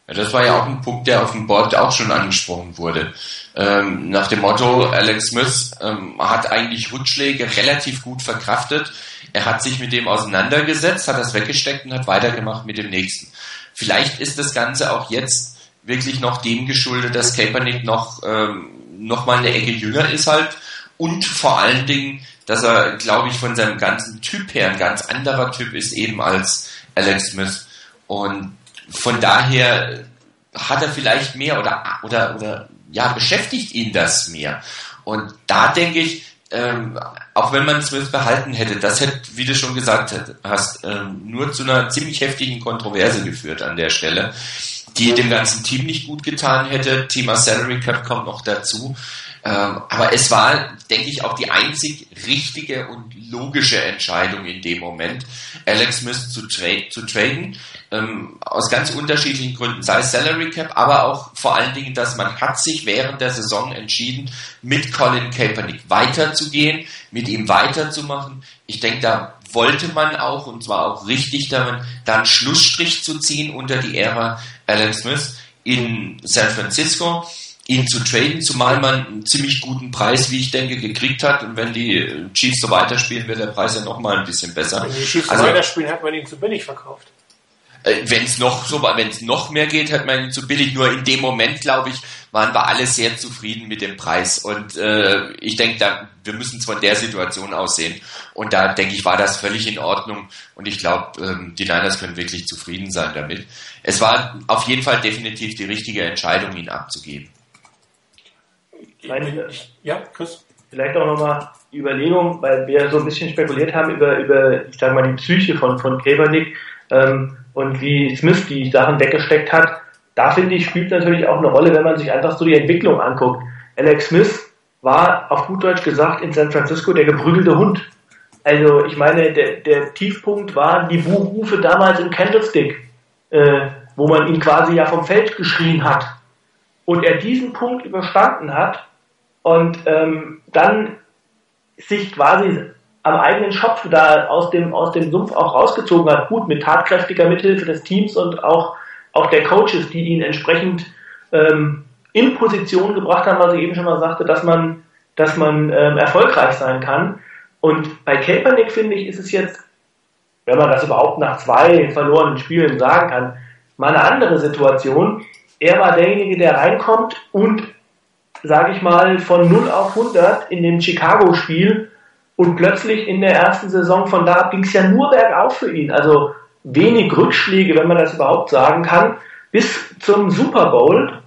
Ja, das war ja auch ein Punkt, der auf dem Board auch schon angesprochen wurde. Ähm, nach dem Motto, Alex Smith ähm, hat eigentlich Rückschläge relativ gut verkraftet. Er hat sich mit dem auseinandergesetzt, hat das weggesteckt und hat weitergemacht mit dem nächsten. Vielleicht ist das Ganze auch jetzt wirklich noch dem geschuldet, dass Kaepernick noch, ähm, noch mal eine Ecke jünger ist halt und vor allen Dingen, dass er, glaube ich, von seinem ganzen Typ her ein ganz anderer Typ ist eben als Alex Smith. Und von daher hat er vielleicht mehr oder, oder, oder, ja, beschäftigt ihn das mehr. Und da denke ich, ähm, auch wenn man Smith behalten hätte, das hätte, wie du schon gesagt hast, ähm, nur zu einer ziemlich heftigen Kontroverse geführt an der Stelle, die dem ganzen Team nicht gut getan hätte. Thema Salary Cap kommt noch dazu. Ähm, aber es war, denke ich, auch die einzig richtige und logische Entscheidung in dem Moment, Alex Smith zu, tra zu traden. Ähm, aus ganz unterschiedlichen Gründen, sei es Salary Cap, aber auch vor allen Dingen, dass man hat sich während der Saison entschieden, mit Colin Kaepernick weiterzugehen, mit ihm weiterzumachen. Ich denke, da wollte man auch, und zwar auch richtig, da, da einen Schlussstrich zu ziehen unter die Ära Alex Smith in San Francisco ihn zu traden, zumal man einen ziemlich guten Preis, wie ich denke, gekriegt hat. Und wenn die Chiefs so weiterspielen, wird der Preis ja noch mal ein bisschen besser. Wenn die Chiefs also, weiterspielen, hat man ihn zu billig verkauft. Äh, wenn es noch so, wenn es noch mehr geht, hat man ihn zu billig. Nur in dem Moment, glaube ich, waren wir alle sehr zufrieden mit dem Preis. Und äh, ich denke, da, wir müssen es von der Situation aussehen. Und da denke ich, war das völlig in Ordnung. Und ich glaube, ähm, die Niners können wirklich zufrieden sein damit. Es war auf jeden Fall definitiv die richtige Entscheidung, ihn abzugeben. Meine, ja, Chris? Vielleicht auch nochmal die Überlegung, weil wir so ein bisschen spekuliert haben über, über ich sage mal, die Psyche von, von Gräbernick ähm, und wie Smith die Sachen weggesteckt hat. Da finde ich, spielt natürlich auch eine Rolle, wenn man sich einfach so die Entwicklung anguckt. Alex Smith war auf gut Deutsch gesagt in San Francisco der geprügelte Hund. Also ich meine, der, der Tiefpunkt waren die Buchrufe damals im Candlestick, äh, wo man ihn quasi ja vom Feld geschrien hat. Und er diesen Punkt überstanden hat, und ähm, dann sich quasi am eigenen Schopf da aus dem, aus dem Sumpf auch rausgezogen hat, gut mit tatkräftiger Mithilfe des Teams und auch, auch der Coaches, die ihn entsprechend ähm, in Position gebracht haben, was ich eben schon mal sagte, dass man, dass man ähm, erfolgreich sein kann. Und bei Kaepernick finde ich, ist es jetzt, wenn man das überhaupt nach zwei verlorenen Spielen sagen kann, mal eine andere Situation. Er war derjenige, der reinkommt und sage ich mal, von 0 auf 100 in dem Chicago-Spiel und plötzlich in der ersten Saison von da ab ging es ja nur bergauf für ihn. Also wenig Rückschläge, wenn man das überhaupt sagen kann, bis zum Super Bowl,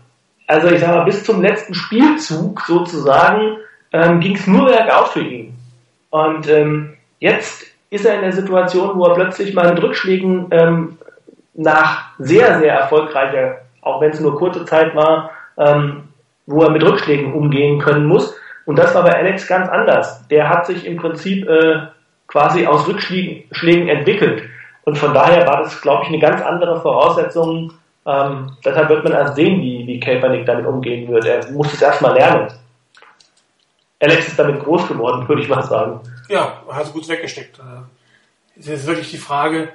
also ich sage mal bis zum letzten Spielzug sozusagen, ähm, ging es nur bergauf für ihn. Und ähm, jetzt ist er in der Situation, wo er plötzlich mal mit Rückschlägen ähm, nach sehr, sehr erfolgreicher, auch wenn es nur kurze Zeit war, ähm, wo er mit Rückschlägen umgehen können muss. Und das war bei Alex ganz anders. Der hat sich im Prinzip äh, quasi aus Rückschlägen entwickelt. Und von daher war das, glaube ich, eine ganz andere Voraussetzung. Ähm, deshalb wird man erst sehen, wie, wie Kaepernick damit umgehen wird. Er muss es erstmal lernen. Alex ist damit groß geworden, würde ich mal sagen. Ja, hat es gut weggesteckt. Es ist wirklich die Frage,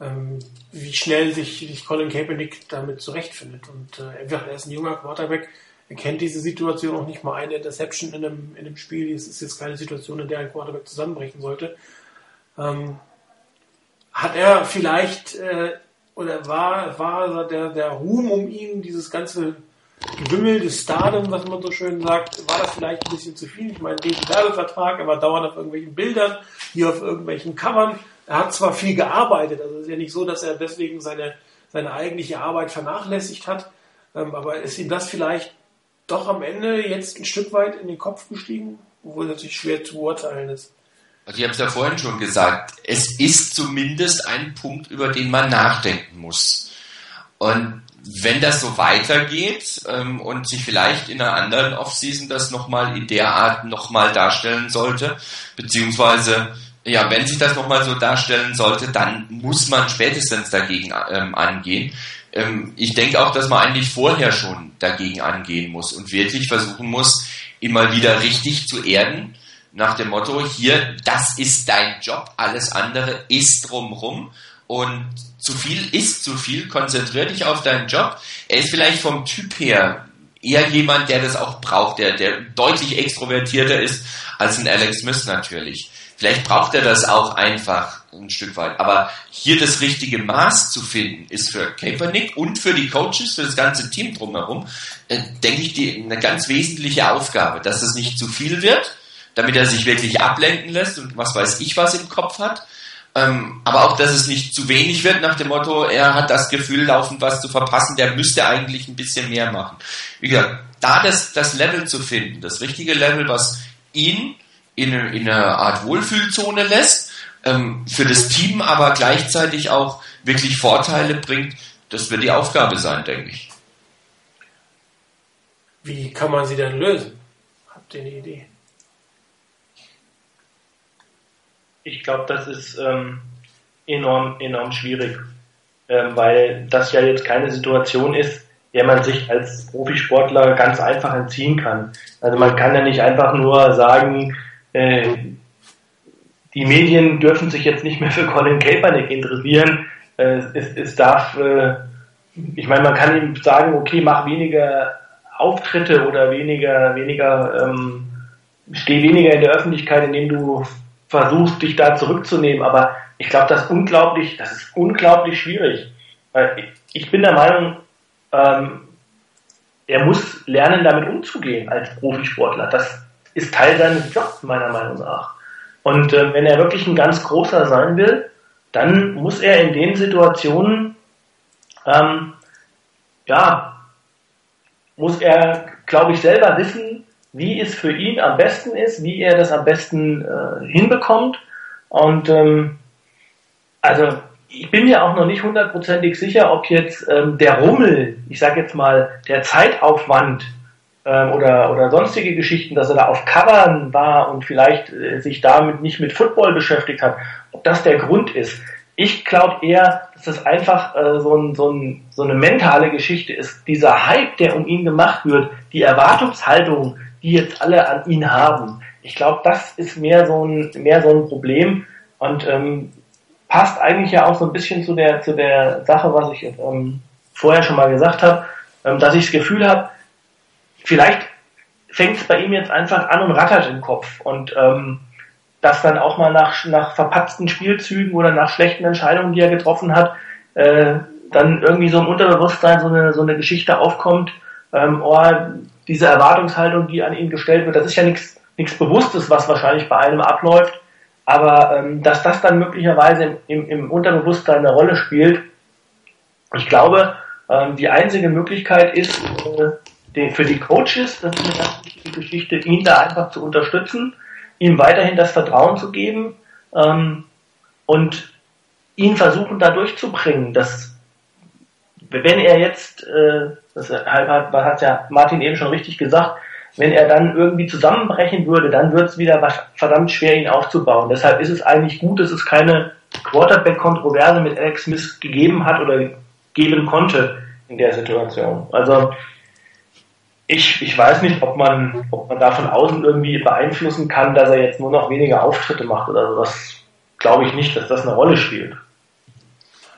ähm, wie schnell sich, sich Colin Kaepernick damit zurechtfindet. Und äh, er ist ein junger Quarterback, er kennt diese Situation auch nicht mal eine Interception in einem, in einem Spiel. Es ist jetzt keine Situation, in der ein Quarterback zusammenbrechen sollte. Ähm, hat er vielleicht, äh, oder war, war der, der Ruhm um ihn, dieses ganze Gewimmel des Stardom, was man so schön sagt, war das vielleicht ein bisschen zu viel? Ich meine, den Werbevertrag, er war dauernd auf irgendwelchen Bildern, hier auf irgendwelchen Covern. Er hat zwar viel gearbeitet, also es ist ja nicht so, dass er deswegen seine, seine eigentliche Arbeit vernachlässigt hat, ähm, aber ist ihm das vielleicht doch am Ende jetzt ein Stück weit in den Kopf gestiegen, obwohl natürlich schwer zu beurteilen ist. Also ich habe es ja vorhin schon gesagt, es ist zumindest ein Punkt, über den man nachdenken muss. Und wenn das so weitergeht ähm, und sich vielleicht in einer anderen Offseason das nochmal in der Art nochmal darstellen sollte, beziehungsweise ja, wenn sich das nochmal so darstellen sollte, dann muss man spätestens dagegen ähm, angehen. Ähm, ich denke auch, dass man eigentlich vorher schon dagegen angehen muss und wirklich versuchen muss, immer wieder richtig zu erden, nach dem Motto, hier, das ist dein Job, alles andere ist drumrum und zu viel ist zu viel, konzentrier dich auf deinen Job. Er ist vielleicht vom Typ her eher jemand, der das auch braucht, der, der deutlich extrovertierter ist als ein Alex Smith natürlich. Vielleicht braucht er das auch einfach ein Stück weit. Aber hier das richtige Maß zu finden, ist für Kaepernick und für die Coaches, für das ganze Team drumherum, äh, denke ich, die, eine ganz wesentliche Aufgabe, dass es nicht zu viel wird, damit er sich wirklich ablenken lässt und was weiß ich was im Kopf hat. Ähm, aber auch, dass es nicht zu wenig wird nach dem Motto, er hat das Gefühl, laufend was zu verpassen, der müsste eigentlich ein bisschen mehr machen. Wie gesagt, da das, das Level zu finden, das richtige Level, was ihn in, in einer Art Wohlfühlzone lässt, ähm, für das Team aber gleichzeitig auch wirklich Vorteile bringt, das wird die Aufgabe sein, denke ich. Wie kann man sie denn lösen? Habt ihr eine Idee? Ich glaube, das ist ähm, enorm, enorm schwierig, ähm, weil das ja jetzt keine Situation ist, der man sich als Profisportler ganz einfach entziehen kann. Also man kann ja nicht einfach nur sagen, äh, die Medien dürfen sich jetzt nicht mehr für Colin Kaepernick interessieren. Äh, es, es darf, äh, ich meine, man kann ihm sagen, okay, mach weniger Auftritte oder weniger, weniger, ähm, steh weniger in der Öffentlichkeit, indem du versuchst, dich da zurückzunehmen. Aber ich glaube, das ist unglaublich, das ist unglaublich schwierig. Ich bin der Meinung, ähm, er muss lernen, damit umzugehen als Profisportler. Das ist Teil seines Jobs, meiner Meinung nach. Und äh, wenn er wirklich ein ganz großer sein will, dann muss er in den Situationen, ähm, ja, muss er, glaube ich, selber wissen, wie es für ihn am besten ist, wie er das am besten äh, hinbekommt. Und ähm, also ich bin mir auch noch nicht hundertprozentig sicher, ob jetzt ähm, der Rummel, ich sage jetzt mal, der Zeitaufwand ähm, oder, oder sonstige Geschichten, dass er da auf Covern war und vielleicht äh, sich damit nicht mit Football beschäftigt hat, ob das der Grund ist. Ich glaube eher, dass das einfach äh, so, ein, so, ein, so eine mentale Geschichte ist. Dieser Hype, der um ihn gemacht wird, die Erwartungshaltung, die jetzt alle an ihn haben. Ich glaube, das ist mehr so ein, mehr so ein Problem und ähm, passt eigentlich ja auch so ein bisschen zu der, zu der Sache, was ich ähm, vorher schon mal gesagt habe, ähm, dass ich das Gefühl habe, vielleicht fängt es bei ihm jetzt einfach an und rattert im Kopf. Und ähm, dass dann auch mal nach, nach verpatzten Spielzügen oder nach schlechten Entscheidungen, die er getroffen hat, äh, dann irgendwie so im Unterbewusstsein so eine, so eine Geschichte aufkommt, ähm, oh, diese Erwartungshaltung, die an ihn gestellt wird, das ist ja nichts nichts Bewusstes, was wahrscheinlich bei einem abläuft, aber ähm, dass das dann möglicherweise im, im Unterbewusstsein eine Rolle spielt, ich glaube, ähm, die einzige Möglichkeit ist, äh, den, für die Coaches, das ist eine ganz wichtige Geschichte, ihn da einfach zu unterstützen, ihm weiterhin das Vertrauen zu geben ähm, und ihn versuchen da durchzubringen, dass wenn er jetzt, äh, das hat, ja Martin eben schon richtig gesagt, wenn er dann irgendwie zusammenbrechen würde, dann wird es wieder verdammt schwer, ihn aufzubauen. Deshalb ist es eigentlich gut, dass es keine Quarterback-Kontroverse mit Alex Smith gegeben hat oder geben konnte in der Situation. Also ich, ich weiß nicht, ob man, ob man da von außen irgendwie beeinflussen kann, dass er jetzt nur noch weniger Auftritte macht oder so. Das glaube ich nicht, dass das eine Rolle spielt.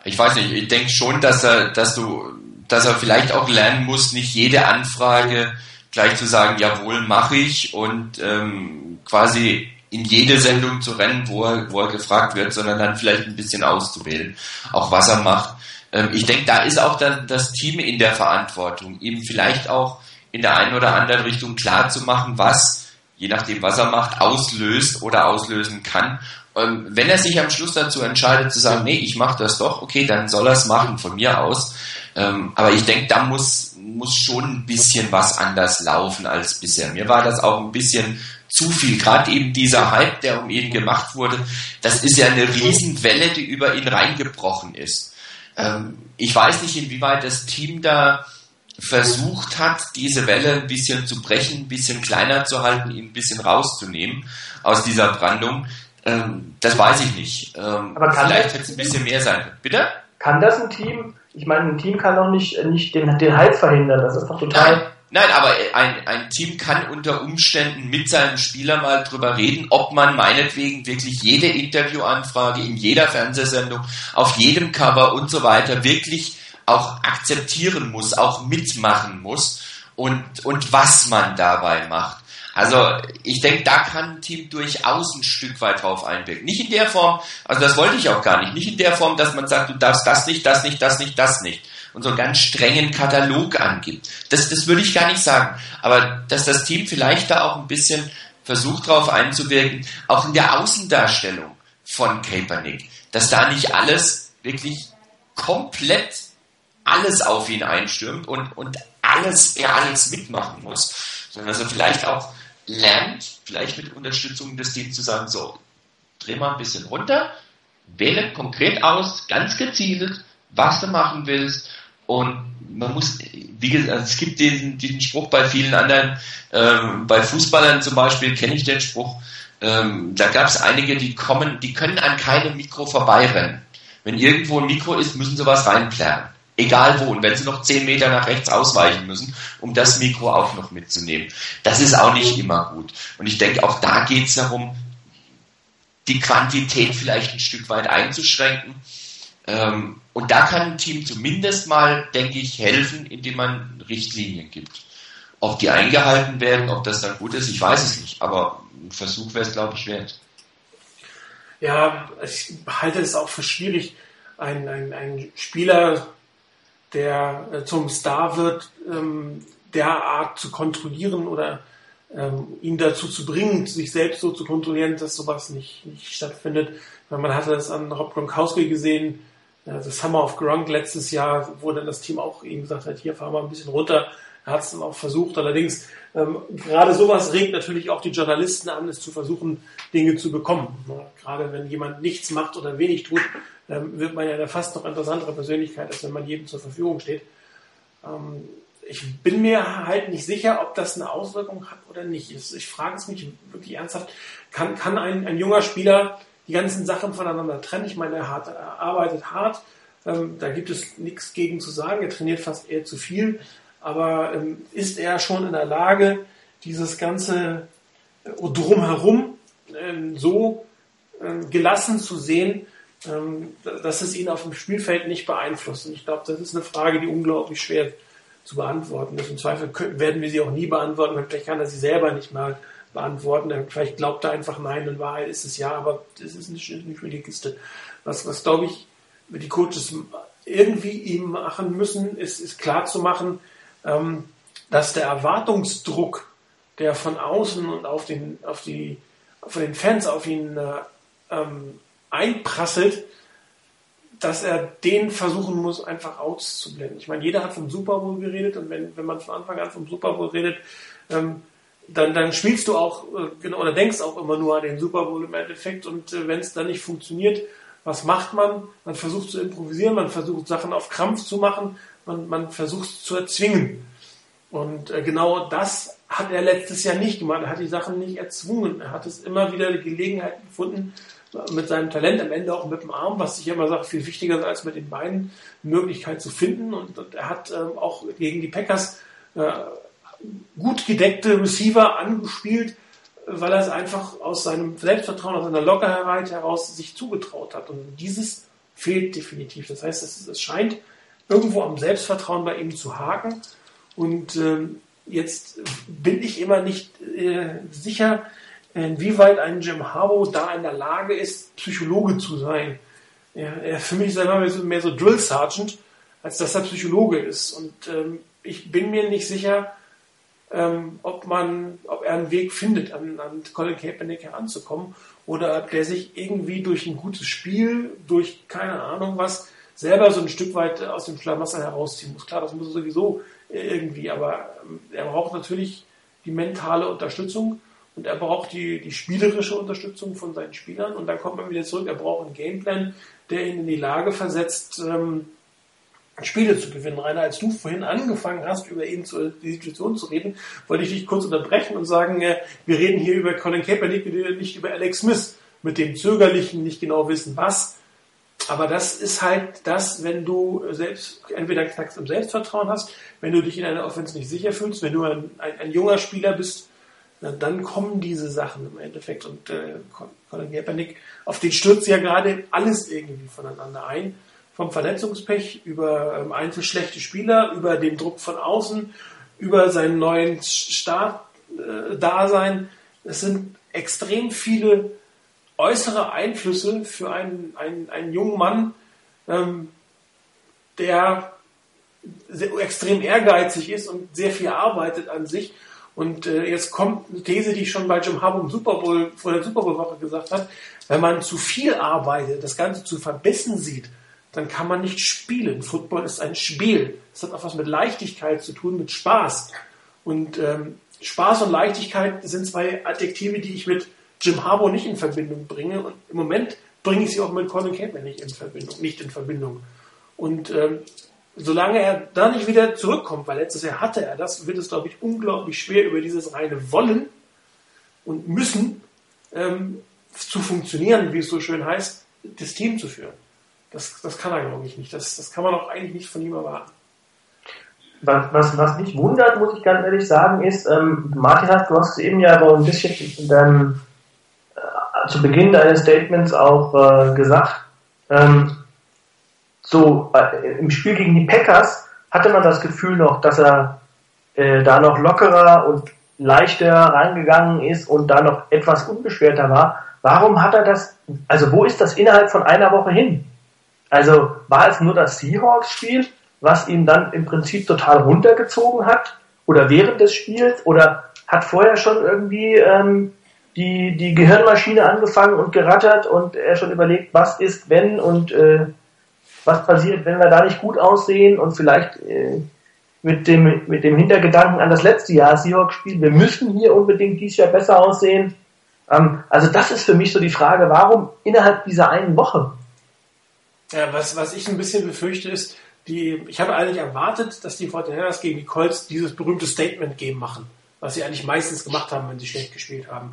Ich weiß nicht, ich denke schon, dass er, dass du, dass er vielleicht auch lernen muss, nicht jede Anfrage gleich zu sagen, jawohl, mache ich und ähm, quasi in jede Sendung zu rennen, wo er, wo er gefragt wird, sondern dann vielleicht ein bisschen auszuwählen, auch was er macht. Ähm, ich denke, da ist auch dann das Team in der Verantwortung, ihm vielleicht auch in der einen oder anderen Richtung klar zu machen, was, je nachdem, was er macht, auslöst oder auslösen kann. Ähm, wenn er sich am Schluss dazu entscheidet zu sagen, nee, ich mache das doch, okay, dann soll er es machen von mir aus. Ähm, aber ich denke, da muss muss schon ein bisschen was anders laufen als bisher. Mir war das auch ein bisschen zu viel. Gerade eben dieser Hype, der um ihn gemacht wurde, das ist ja eine Riesenwelle, die über ihn reingebrochen ist. Ähm, ich weiß nicht, inwieweit das Team da versucht hat, diese Welle ein bisschen zu brechen, ein bisschen kleiner zu halten, ihn ein bisschen rauszunehmen aus dieser Brandung. Ähm, das weiß ich nicht. Ähm, Aber vielleicht hätte es ein bisschen mehr sein. Bitte? Kann das ein Team ich meine, ein Team kann doch nicht, nicht den, den Hype verhindern. Das ist doch total, Nein, aber ein, ein Team kann unter Umständen mit seinem Spieler mal drüber reden, ob man meinetwegen wirklich jede Interviewanfrage in jeder Fernsehsendung, auf jedem Cover und so weiter wirklich auch akzeptieren muss, auch mitmachen muss und, und was man dabei macht. Also ich denke, da kann ein Team durchaus ein Stück weit drauf einwirken. Nicht in der Form, also das wollte ich auch gar nicht, nicht in der Form, dass man sagt, du darfst das nicht, das nicht, das nicht, das nicht und so einen ganz strengen Katalog angibt. Das, das würde ich gar nicht sagen. Aber dass das Team vielleicht da auch ein bisschen versucht darauf einzuwirken, auch in der Außendarstellung von Kaepernick, dass da nicht alles wirklich komplett alles auf ihn einstürmt und, und alles, er alles mitmachen muss, sondern dass er vielleicht auch lernt, vielleicht mit Unterstützung des Teams zu sagen, so, dreh mal ein bisschen runter, wähle konkret aus, ganz gezielt, was du machen willst und man muss, wie gesagt, es gibt diesen, diesen Spruch bei vielen anderen, ähm, bei Fußballern zum Beispiel kenne ich den Spruch, ähm, da gab es einige, die kommen, die können an keinem Mikro vorbeirennen. Wenn irgendwo ein Mikro ist, müssen sie was reinplanen. Egal wo. Und wenn sie noch zehn Meter nach rechts ausweichen müssen, um das Mikro auch noch mitzunehmen. Das ist auch nicht immer gut. Und ich denke, auch da geht es darum, die Quantität vielleicht ein Stück weit einzuschränken ähm, und da kann ein Team zumindest mal, denke ich, helfen, indem man Richtlinien gibt. Ob die eingehalten werden, ob das dann gut ist, ich weiß es nicht. Aber ein Versuch wäre es, glaube ich, wert. Ja, ich halte es auch für schwierig, ein, ein, ein Spieler, der äh, zum Star wird, ähm, derart zu kontrollieren oder ähm, ihn dazu zu bringen, sich selbst so zu kontrollieren, dass sowas nicht, nicht stattfindet. Man hatte das an Rob Gronkowski gesehen, das Summer of Gronk letztes Jahr, wo dann das Team auch ihm gesagt hat, hier fahren wir ein bisschen runter. Er hat es dann auch versucht. Allerdings, ähm, gerade sowas regt natürlich auch die Journalisten an, es zu versuchen, Dinge zu bekommen. Gerade wenn jemand nichts macht oder wenig tut, ähm, wird man ja eine fast noch interessantere Persönlichkeit, als wenn man jedem zur Verfügung steht. Ähm, ich bin mir halt nicht sicher, ob das eine Auswirkung hat oder nicht. Ich frage es mich wirklich ernsthaft. Kann, kann ein, ein junger Spieler die ganzen Sachen voneinander trennen. Ich meine, er, hat, er arbeitet hart, ähm, da gibt es nichts gegen zu sagen, er trainiert fast eher zu viel, aber ähm, ist er schon in der Lage, dieses ganze äh, drumherum ähm, so ähm, gelassen zu sehen, dass es ihn auf dem Spielfeld nicht beeinflusst. Und ich glaube, das ist eine Frage, die unglaublich schwer zu beantworten ist. Im Zweifel werden wir sie auch nie beantworten, vielleicht kann er sie selber nicht mal beantworten. Vielleicht glaubt er einfach nein, in Wahrheit ist es ja, aber das ist für die Kiste. Was, was glaube ich, die Coaches irgendwie ihm machen müssen, ist, ist klar zu machen, ähm, dass der Erwartungsdruck, der von außen und auf den, auf die, von den Fans auf ihn äh, ähm, einprasselt, dass er den versuchen muss, einfach auszublenden. Ich meine, jeder hat vom Super Bowl geredet und wenn, wenn man von Anfang an vom Super Bowl redet, ähm, dann, dann spielst du auch, äh, genau, oder denkst auch immer nur an den Super Bowl im Endeffekt und äh, wenn es dann nicht funktioniert, was macht man? Man versucht zu improvisieren, man versucht Sachen auf Krampf zu machen, man, man versucht zu erzwingen. Und äh, genau das hat er letztes Jahr nicht gemacht. Er hat die Sachen nicht erzwungen. Er hat es immer wieder Gelegenheiten gefunden, mit seinem Talent am Ende auch mit dem Arm, was ich immer sage, viel wichtiger ist als mit den Beinen, Möglichkeit zu finden. Und, und er hat ähm, auch gegen die Packers äh, gut gedeckte Receiver angespielt, weil er es einfach aus seinem Selbstvertrauen, aus seiner Lockerheit heraus sich zugetraut hat. Und dieses fehlt definitiv. Das heißt, es, es scheint irgendwo am Selbstvertrauen bei ihm zu haken. Und ähm, jetzt bin ich immer nicht äh, sicher, inwieweit ein Jim Harbaugh da in der Lage ist, Psychologe zu sein. Er für mich ist er mehr so, Drill Sergeant, als dass er Psychologe ist. Und ähm, ich bin mir nicht sicher, ähm, ob man, ob er einen Weg findet, an, an Colin Kaepernick heranzukommen oder ob der sich irgendwie durch ein gutes Spiel, durch keine Ahnung was, selber so ein Stück weit aus dem Schlamassel herausziehen muss. Klar, das muss er sowieso irgendwie, aber ähm, er braucht natürlich die mentale Unterstützung und er braucht die, die spielerische Unterstützung von seinen Spielern und dann kommt man wieder zurück, er braucht einen Gameplan, der ihn in die Lage versetzt, ähm, Spiele zu gewinnen. Rainer, als du vorhin angefangen hast, über ihn zu, die Situation zu reden, wollte ich dich kurz unterbrechen und sagen, äh, wir reden hier über Colin Kaepernick, nicht über Alex Smith, mit dem zögerlichen, nicht genau wissen was. aber das ist halt das, wenn du selbst entweder knackst im Selbstvertrauen hast, wenn du dich in einer Offense nicht sicher fühlst, wenn du ein, ein, ein junger Spieler bist, dann kommen diese Sachen im Endeffekt. Und äh, Colin Kaepernick, auf den stürzt ja gerade alles irgendwie voneinander ein. Vom Verletzungspech über ähm, einzelschlechte Spieler, über den Druck von außen, über seinen neuen Startdasein. Äh, es sind extrem viele äußere Einflüsse für einen, einen, einen jungen Mann, ähm, der sehr, extrem ehrgeizig ist und sehr viel arbeitet an sich. Und äh, jetzt kommt eine These, die ich schon bei Jim Harbaugh Super Bowl, vor der Super Bowl Woche gesagt habe. Wenn man zu viel arbeitet, das Ganze zu verbissen sieht, dann kann man nicht spielen. Football ist ein Spiel. Es hat auch was mit Leichtigkeit zu tun, mit Spaß. Und ähm, Spaß und Leichtigkeit sind zwei Adjektive, die ich mit Jim Harbour nicht in Verbindung bringe. Und im Moment bringe ich sie auch mit Colin Kaepernick nicht in Verbindung. Nicht in Verbindung. Und ähm, solange er da nicht wieder zurückkommt, weil letztes Jahr hatte er das, wird es, glaube ich, unglaublich schwer, über dieses reine Wollen und Müssen ähm, zu funktionieren, wie es so schön heißt, das Team zu führen. Das, das kann er, glaube ich, nicht. Das, das kann man auch eigentlich nicht von ihm erwarten. Was, was, was mich wundert, muss ich ganz ehrlich sagen, ist, ähm, Martin, du hast eben ja so ein bisschen deinem zu Beginn deines Statements auch äh, gesagt, ähm, so äh, im Spiel gegen die Packers hatte man das Gefühl noch, dass er äh, da noch lockerer und leichter reingegangen ist und da noch etwas unbeschwerter war. Warum hat er das, also wo ist das innerhalb von einer Woche hin? Also war es nur das Seahawks-Spiel, was ihn dann im Prinzip total runtergezogen hat? Oder während des Spiels? Oder hat vorher schon irgendwie ähm, die, die Gehirnmaschine angefangen und gerattert und er schon überlegt, was ist, wenn und äh, was passiert, wenn wir da nicht gut aussehen und vielleicht äh, mit, dem, mit dem Hintergedanken an das letzte Jahr Seahawks-Spiel, wir müssen hier unbedingt dieses Jahr besser aussehen. Ähm, also das ist für mich so die Frage, warum innerhalb dieser einen Woche? Ja, was, was ich ein bisschen befürchte ist, die, ich habe eigentlich erwartet, dass die Fortinanders gegen die Colts dieses berühmte Statement geben machen, was sie eigentlich meistens gemacht haben, wenn sie schlecht gespielt haben.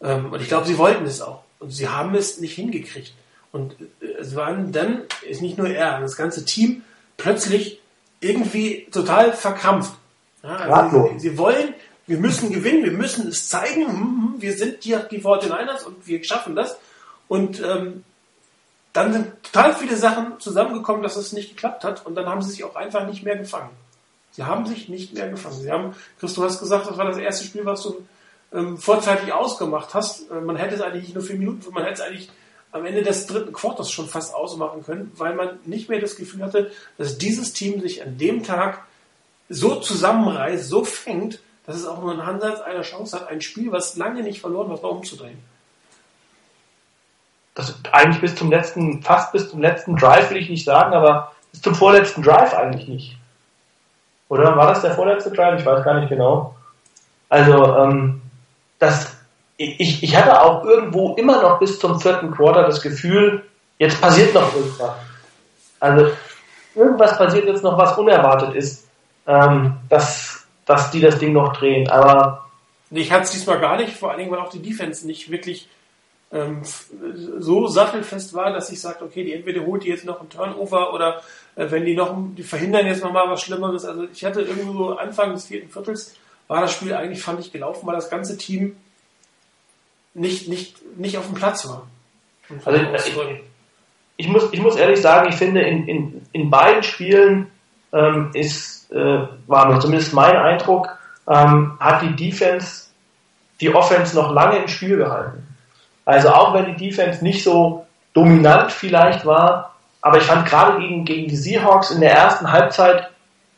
Ähm, und ich glaube, sie wollten es auch. Und sie haben es nicht hingekriegt. Und äh, es waren dann, ist nicht nur er, das ganze Team plötzlich irgendwie total verkrampft. Ja, also sie, sie, wollen, wir müssen gewinnen, wir müssen es zeigen, hm, hm, wir sind die, die 49ers und wir schaffen das. Und ähm, dann sind total viele Sachen zusammengekommen, dass es nicht geklappt hat. Und dann haben sie sich auch einfach nicht mehr gefangen. Sie haben sich nicht mehr gefangen. Sie haben, Chris, du hast gesagt, das war das erste Spiel, was du ähm, vorzeitig ausgemacht hast. Äh, man hätte es eigentlich nicht nur vier Minuten, man hätte es eigentlich am Ende des dritten Quarters schon fast ausmachen können, weil man nicht mehr das Gefühl hatte, dass dieses Team sich an dem Tag so zusammenreißt, so fängt, dass es auch nur einen Ansatz einer Chance hat, ein Spiel, was lange nicht verloren war, umzudrehen. Das eigentlich bis zum letzten, fast bis zum letzten Drive will ich nicht sagen, aber bis zum vorletzten Drive eigentlich nicht. Oder war das der vorletzte Drive? Ich weiß gar nicht genau. Also, ähm, dass ich, ich hatte auch irgendwo immer noch bis zum vierten Quarter das Gefühl, jetzt passiert noch irgendwas. Also irgendwas passiert jetzt noch, was unerwartet ist, ähm, dass, dass die das Ding noch drehen. Aber ich hatte es diesmal gar nicht, vor allen Dingen, weil auch die Defense nicht wirklich ähm, so sattelfest war, dass ich sagte, okay, die entweder holt die jetzt noch einen Turnover oder äh, wenn die noch, die verhindern jetzt nochmal was Schlimmeres. Also ich hatte irgendwo Anfang des vierten Viertels war das Spiel eigentlich, fand ich, gelaufen, weil das ganze Team nicht, nicht, nicht auf dem Platz war. Also ich, ich, muss, ich muss ehrlich sagen, ich finde, in, in, in beiden Spielen ähm, ist, äh, war zumindest mein Eindruck, ähm, hat die Defense die Offense noch lange im Spiel gehalten. Also auch wenn die Defense nicht so dominant vielleicht war, aber ich fand gerade gegen, gegen die Seahawks in der ersten Halbzeit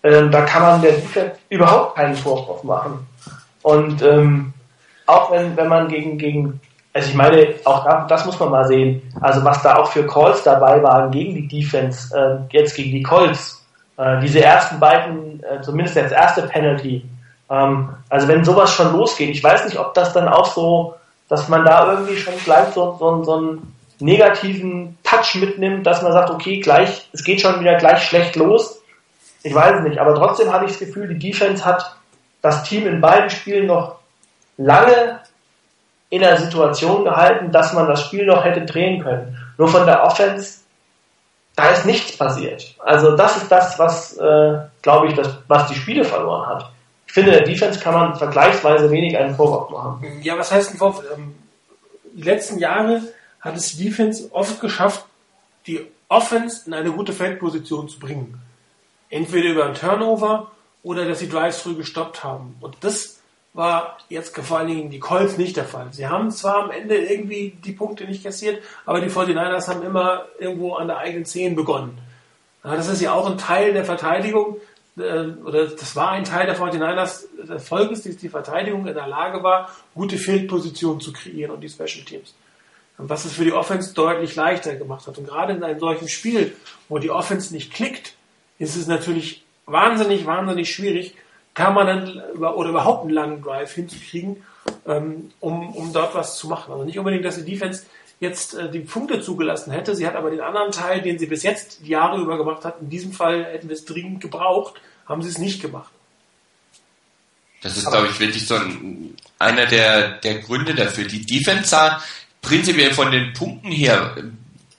ähm, da kann man der Defense überhaupt keinen Vorwurf machen. Und ähm, auch wenn, wenn man gegen, gegen, also ich meine, auch da, das muss man mal sehen, also was da auch für Calls dabei waren gegen die Defense, äh, jetzt gegen die Colts, äh, diese ersten beiden, äh, zumindest das erste Penalty, ähm, also wenn sowas schon losgeht, ich weiß nicht, ob das dann auch so, dass man da irgendwie schon gleich so, so, so einen negativen Touch mitnimmt, dass man sagt, okay, gleich, es geht schon wieder gleich schlecht los, ich weiß es nicht, aber trotzdem hatte ich das Gefühl, die Defense hat das Team in beiden Spielen noch lange in der Situation gehalten, dass man das Spiel noch hätte drehen können. Nur von der Offense da ist nichts passiert. Also das ist das, was, äh, glaube ich, das, was die Spiele verloren hat. Ich finde, der Defense kann man vergleichsweise wenig einen Vorwurf machen. Ja, was heißt ein Vorwurf? Ähm, die letzten Jahre hat es die Defense oft geschafft, die Offense in eine gute Feldposition zu bringen. Entweder über einen Turnover oder dass sie Drives früh gestoppt haben. Und das war jetzt vor allen Dingen die Colts nicht der Fall. Sie haben zwar am Ende irgendwie die Punkte nicht kassiert, aber die 49ers haben immer irgendwo an der eigenen 10 begonnen. Das ist ja auch ein Teil der Verteidigung, äh, oder das war ein Teil der 49ers Erfolges, dass die Verteidigung in der Lage war, gute Fieldpositionen zu kreieren und die Special Teams. Was es für die Offense deutlich leichter gemacht hat. Und gerade in einem solchen Spiel, wo die Offense nicht klickt, ist es natürlich wahnsinnig, wahnsinnig schwierig, kann man dann oder überhaupt einen langen Drive hinzukriegen, ähm, um, um dort was zu machen. Also nicht unbedingt, dass die Defense jetzt äh, die Punkte zugelassen hätte. Sie hat aber den anderen Teil, den sie bis jetzt die Jahre über gemacht hat, in diesem Fall hätten wir es dringend gebraucht, haben sie es nicht gemacht. Das ist, glaube ich, wirklich so ein, einer der, der Gründe dafür. Die Defense sah prinzipiell von den Punkten her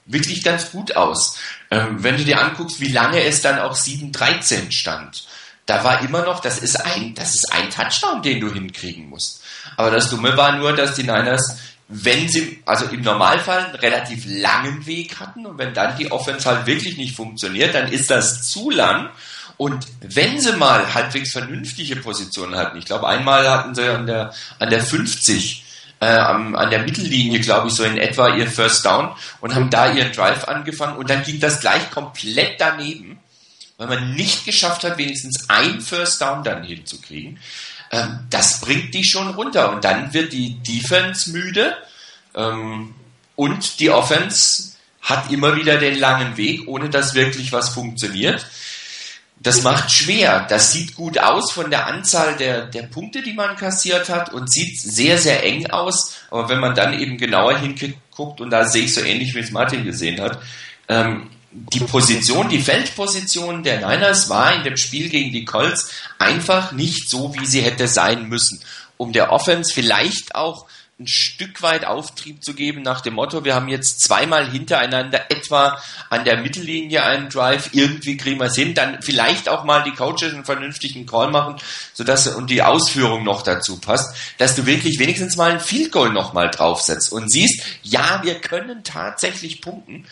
wirklich ganz gut aus. Ähm, wenn du dir anguckst, wie lange es dann auch 7-13 stand, da war immer noch, das ist ein, das ist ein Touchdown, den du hinkriegen musst. Aber das Dumme war nur, dass die Niners, wenn sie, also im Normalfall einen relativ langen Weg hatten und wenn dann die Offense halt wirklich nicht funktioniert, dann ist das zu lang. Und wenn sie mal halbwegs vernünftige Positionen hatten, ich glaube einmal hatten sie an der, an der 50 äh, an, an der Mittellinie, glaube ich, so in etwa ihr First Down und haben da ihren Drive angefangen und dann ging das gleich komplett daneben, weil man nicht geschafft hat, wenigstens ein First Down dann hinzukriegen. Ähm, das bringt die schon runter und dann wird die Defense müde ähm, und die Offense hat immer wieder den langen Weg, ohne dass wirklich was funktioniert. Das macht schwer. Das sieht gut aus von der Anzahl der, der Punkte, die man kassiert hat und sieht sehr, sehr eng aus. Aber wenn man dann eben genauer hinguckt, und da sehe ich so ähnlich, wie es Martin gesehen hat, ähm, die Position, die Feldposition der Niners war in dem Spiel gegen die Colts einfach nicht so, wie sie hätte sein müssen. Um der Offense vielleicht auch ein Stück weit Auftrieb zu geben nach dem Motto, wir haben jetzt zweimal hintereinander etwa an der Mittellinie einen Drive, irgendwie kriegen wir es hin, dann vielleicht auch mal die Coaches einen vernünftigen Call machen, sodass und die Ausführung noch dazu passt, dass du wirklich wenigstens mal ein Field Goal nochmal draufsetzt und siehst, ja, wir können tatsächlich punkten.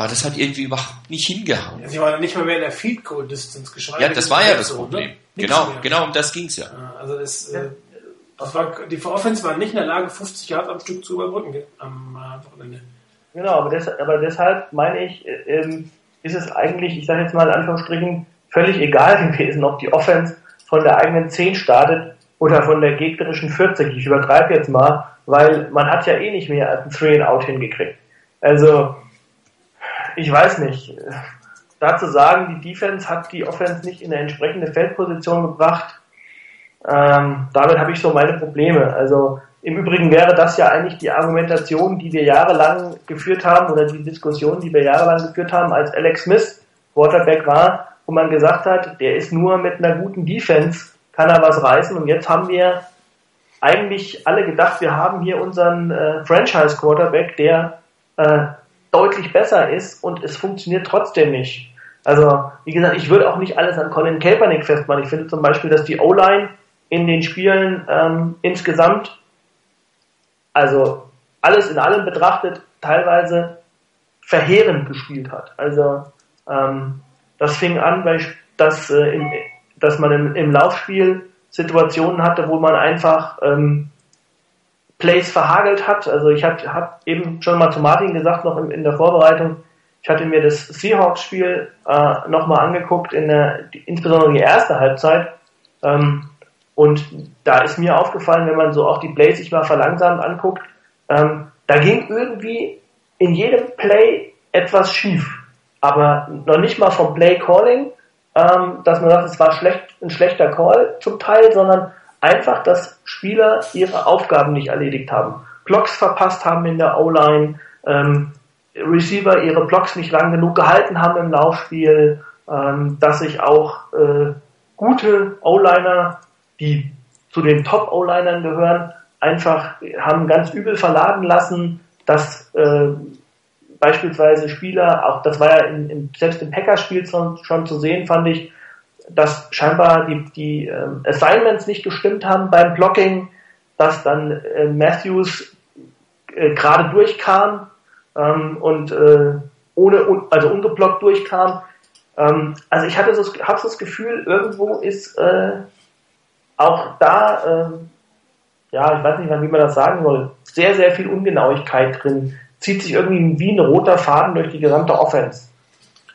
Aber das hat irgendwie überhaupt nicht hingehauen. Ja, sie waren nicht mal mehr in der Field Goal Distance geschweige Ja, das war ja das so, Problem. Ne? Genau, mehr. genau um das ging's ja. Also das, äh, das war, die Offense war nicht in der Lage, 50 Yards am Stück zu überbrücken am äh, Wochenende. Genau, aber, des, aber deshalb meine ich, äh, ähm, ist es eigentlich, ich sage jetzt mal in Anführungsstrichen, völlig egal gewesen, ob die Offense von der eigenen 10 startet oder von der gegnerischen 40. Ich übertreibe jetzt mal, weil man hat ja eh nicht mehr als ein Three and Out hingekriegt. Also, ich weiß nicht. Dazu sagen, die Defense hat die Offense nicht in eine entsprechende Feldposition gebracht. Ähm, damit habe ich so meine Probleme. Also im Übrigen wäre das ja eigentlich die Argumentation, die wir jahrelang geführt haben oder die Diskussion, die wir jahrelang geführt haben, als Alex Smith Quarterback war, wo man gesagt hat, der ist nur mit einer guten Defense, kann er was reißen. Und jetzt haben wir eigentlich alle gedacht, wir haben hier unseren äh, Franchise Quarterback, der äh, deutlich besser ist und es funktioniert trotzdem nicht. Also, wie gesagt, ich würde auch nicht alles an Colin Kaepernick festmachen. Ich finde zum Beispiel, dass die O-Line in den Spielen ähm, insgesamt, also alles in allem betrachtet, teilweise verheerend gespielt hat. Also ähm, das fing an, bei, dass, äh, im, dass man im, im Laufspiel Situationen hatte, wo man einfach ähm, Plays verhagelt hat. Also ich habe hab eben schon mal zu Martin gesagt, noch in, in der Vorbereitung, ich hatte mir das Seahawks-Spiel äh, nochmal angeguckt, in der, die, insbesondere die erste Halbzeit. Ähm, und da ist mir aufgefallen, wenn man so auch die Plays sich mal verlangsamt anguckt, ähm, da ging irgendwie in jedem Play etwas schief. Aber noch nicht mal vom Play Calling, ähm, dass man sagt, es war schlecht, ein schlechter Call zum Teil, sondern einfach, dass Spieler ihre Aufgaben nicht erledigt haben. Blocks verpasst haben in der O-Line, ähm, Receiver ihre Blocks nicht lang genug gehalten haben im Laufspiel, ähm, dass sich auch äh, gute O-Liner, die zu den Top-O-Linern gehören, einfach haben ganz übel verladen lassen, dass äh, beispielsweise Spieler, auch das war ja in, in, selbst im Packers-Spiel schon, schon zu sehen, fand ich, dass scheinbar die, die ähm, Assignments nicht gestimmt haben beim Blocking, dass dann äh, Matthews äh, gerade durchkam ähm, und äh, ohne, also ungeblockt durchkam. Ähm, also ich hatte so, habe so das Gefühl, irgendwo ist auch da, ja, ich weiß nicht, wie man das sagen soll, sehr, sehr viel Ungenauigkeit drin. Zieht sich irgendwie wie ein roter Faden durch die gesamte Offense.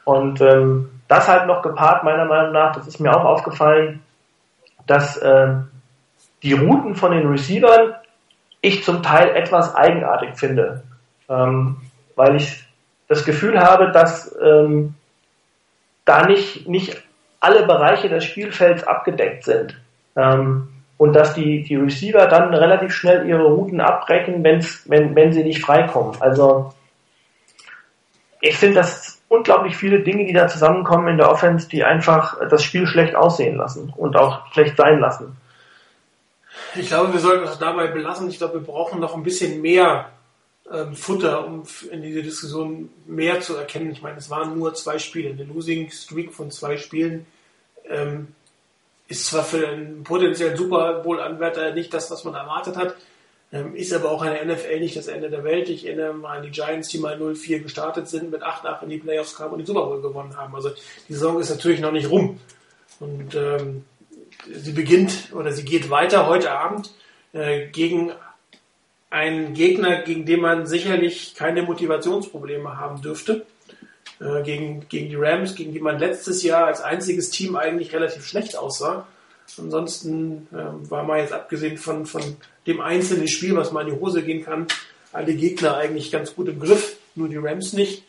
Und ähm, das halt noch gepaart, meiner Meinung nach, das ist mir auch aufgefallen, dass äh, die Routen von den Receivern ich zum Teil etwas eigenartig finde, ähm, weil ich das Gefühl habe, dass ähm, da nicht, nicht alle Bereiche des Spielfelds abgedeckt sind. Ähm, und dass die, die Receiver dann relativ schnell ihre Routen abbrechen, wenn's, wenn, wenn sie nicht freikommen. Also ich finde das unglaublich viele Dinge, die da zusammenkommen in der Offense, die einfach das Spiel schlecht aussehen lassen und auch schlecht sein lassen. Ich glaube, wir sollten es dabei belassen. Ich glaube, wir brauchen noch ein bisschen mehr ähm, Futter, um in dieser Diskussion mehr zu erkennen. Ich meine, es waren nur zwei Spiele. Eine Losing Streak von zwei Spielen ähm, ist zwar für einen potenziellen Super Bowl-Anwärter nicht das, was man erwartet hat, ist aber auch in der NFL nicht das Ende der Welt. Ich erinnere mal an die Giants, die mal 0-4 gestartet sind, mit 8-8 in die Playoffs kamen und die Super Bowl gewonnen haben. Also die Saison ist natürlich noch nicht rum. Und ähm, sie beginnt oder sie geht weiter heute Abend äh, gegen einen Gegner, gegen den man sicherlich keine Motivationsprobleme haben dürfte. Äh, gegen, gegen die Rams, gegen die man letztes Jahr als einziges Team eigentlich relativ schlecht aussah. Ansonsten äh, war mal jetzt abgesehen von, von dem einzelnen Spiel, was mal in die Hose gehen kann, alle Gegner eigentlich ganz gut im Griff, nur die Rams nicht.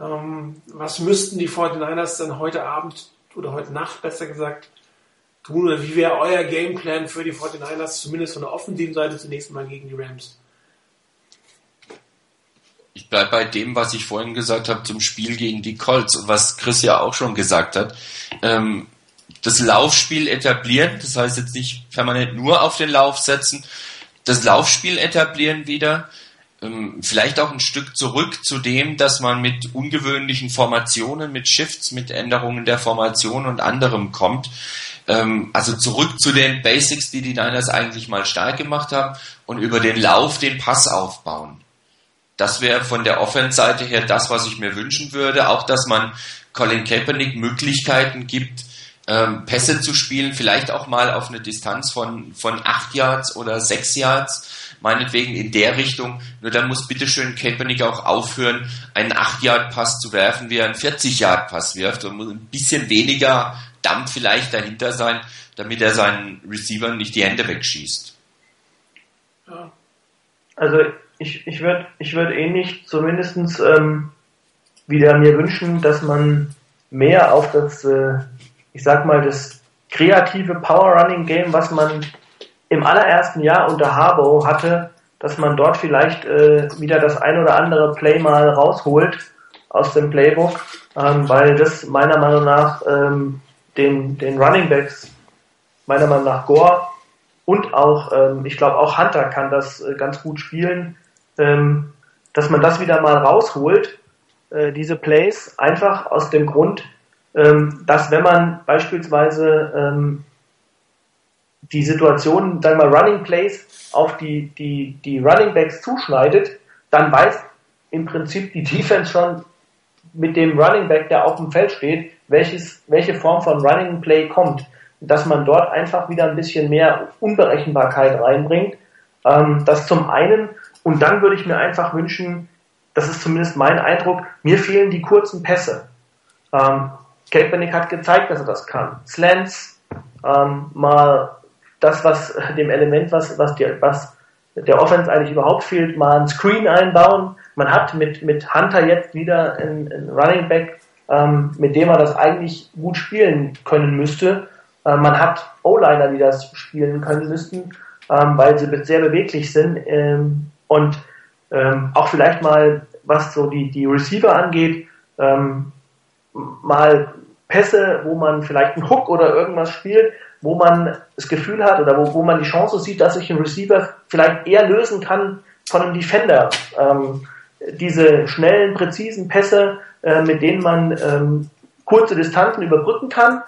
Ähm, was müssten die 49ers dann heute Abend oder heute Nacht besser gesagt tun? Oder wie wäre euer Gameplan für die 49ers, zumindest von der offensiven Seite zunächst mal gegen die Rams? Ich bleibe bei dem, was ich vorhin gesagt habe zum Spiel gegen die Colts und was Chris ja auch schon gesagt hat. Ähm, das Laufspiel etablieren, das heißt jetzt nicht permanent nur auf den Lauf setzen, das Laufspiel etablieren wieder, ähm, vielleicht auch ein Stück zurück zu dem, dass man mit ungewöhnlichen Formationen, mit Shifts, mit Änderungen der Formation und anderem kommt. Ähm, also zurück zu den Basics, die die Niners eigentlich mal stark gemacht haben und über den Lauf den Pass aufbauen. Das wäre von der Offense-Seite her das, was ich mir wünschen würde. Auch, dass man Colin Kaepernick Möglichkeiten gibt, ähm, Pässe zu spielen, vielleicht auch mal auf eine Distanz von, von acht Yards oder sechs Yards, meinetwegen in der Richtung. Nur dann muss bitteschön Kaepernick auch aufhören, einen acht Yard Pass zu werfen, wie er einen 40 Yard Pass wirft und muss ein bisschen weniger Dampf vielleicht dahinter sein, damit er seinen Receivern nicht die Hände wegschießt. Also ich, ich würde ich würd ähnlich zumindestens ähm, wieder mir wünschen, dass man mehr auf das, äh, ich sag mal, das kreative Power Running Game, was man im allerersten Jahr unter Harbour hatte, dass man dort vielleicht äh, wieder das ein oder andere Play mal rausholt aus dem Playbook, ähm, weil das meiner Meinung nach ähm, den, den Running Backs, meiner Meinung nach Gore und auch, ähm, ich glaube auch Hunter kann das äh, ganz gut spielen, ähm, dass man das wieder mal rausholt, äh, diese Plays, einfach aus dem Grund, dass wenn man beispielsweise ähm, die Situation, sagen wir Running Plays auf die, die, die Running Backs zuschneidet, dann weiß im Prinzip die Defense schon mit dem Running Back, der auf dem Feld steht, welches, welche Form von Running Play kommt. Dass man dort einfach wieder ein bisschen mehr Unberechenbarkeit reinbringt. Ähm, das zum einen. Und dann würde ich mir einfach wünschen, das ist zumindest mein Eindruck, mir fehlen die kurzen Pässe. Ähm, Kaepernick hat gezeigt, dass er das kann. Slants, ähm, mal das, was dem Element, was, was, die, was der Offense eigentlich überhaupt fehlt, mal ein Screen einbauen. Man hat mit, mit Hunter jetzt wieder einen, einen Running Back, ähm, mit dem er das eigentlich gut spielen können müsste. Äh, man hat O-Liner, die das spielen können müssten, ähm, weil sie sehr beweglich sind. Ähm, und ähm, auch vielleicht mal, was so die, die Receiver angeht, ähm, mal Pässe, wo man vielleicht einen Hook oder irgendwas spielt, wo man das Gefühl hat oder wo, wo man die Chance sieht, dass sich ein Receiver vielleicht eher lösen kann von einem Defender. Ähm, diese schnellen, präzisen Pässe, äh, mit denen man ähm, kurze Distanzen überbrücken kann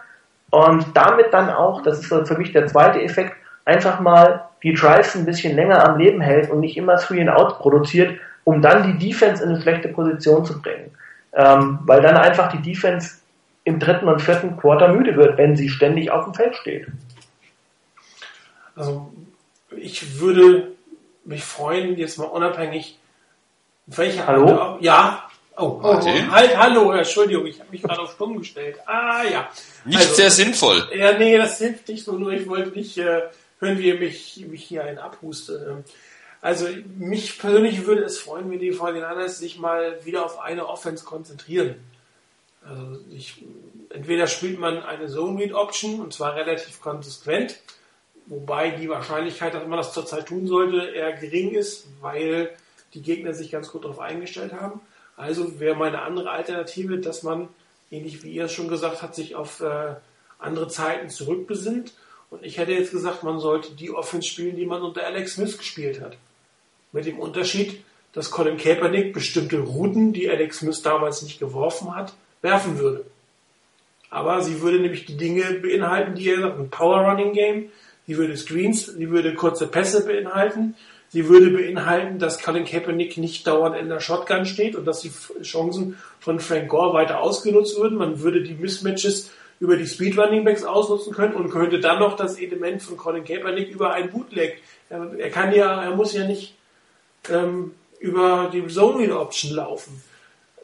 und damit dann auch, das ist für mich der zweite Effekt, einfach mal die Drives ein bisschen länger am Leben hält und nicht immer Three and Outs produziert, um dann die Defense in eine schlechte Position zu bringen. Ähm, weil dann einfach die Defense im dritten und vierten Quarter müde wird, wenn sie ständig auf dem Feld steht. Also ich würde mich freuen, jetzt mal unabhängig, welche Hallo? Ja. Oh, oh, Martin? halt, hallo, Entschuldigung, ich habe mich gerade auf stumm gestellt. Ah, ja. Nicht Also- sehr sinnvoll. Ja, nee, das hilft nicht so, nur ich wollte nicht äh, hören, wie ihr mich, mich hier einen abhuste. Ähm, Also mich persönlich würde es freuen, wenn die 49ers sich mal wieder auf eine Offense konzentrieren. Also ich, entweder spielt man eine Zone Read Option und zwar relativ konsequent, wobei die Wahrscheinlichkeit, dass man das zurzeit tun sollte, eher gering ist, weil die Gegner sich ganz gut darauf eingestellt haben. Also wäre meine andere Alternative, dass man, ähnlich wie ihr es schon gesagt habt, sich auf äh, andere Zeiten zurückbesinnt. Und ich hätte jetzt gesagt, man sollte die Offense spielen, die man unter Alex Smith gespielt hat. Mit dem Unterschied, dass Colin Kaepernick bestimmte Routen, die Alex Smith damals nicht geworfen hat, werfen würde. Aber sie würde nämlich die Dinge beinhalten, die er sagt, ein Power Running Game. Sie würde Screens, sie würde kurze Pässe beinhalten. Sie würde beinhalten, dass Colin Kaepernick nicht dauernd in der Shotgun steht und dass die Chancen von Frank Gore weiter ausgenutzt würden. Man würde die Mismatches über die Speed Running Backs ausnutzen können und könnte dann noch das Element von Colin Kaepernick über ein Bootleg. Er, er kann ja, er muss ja nicht ähm, über die Zone Option laufen.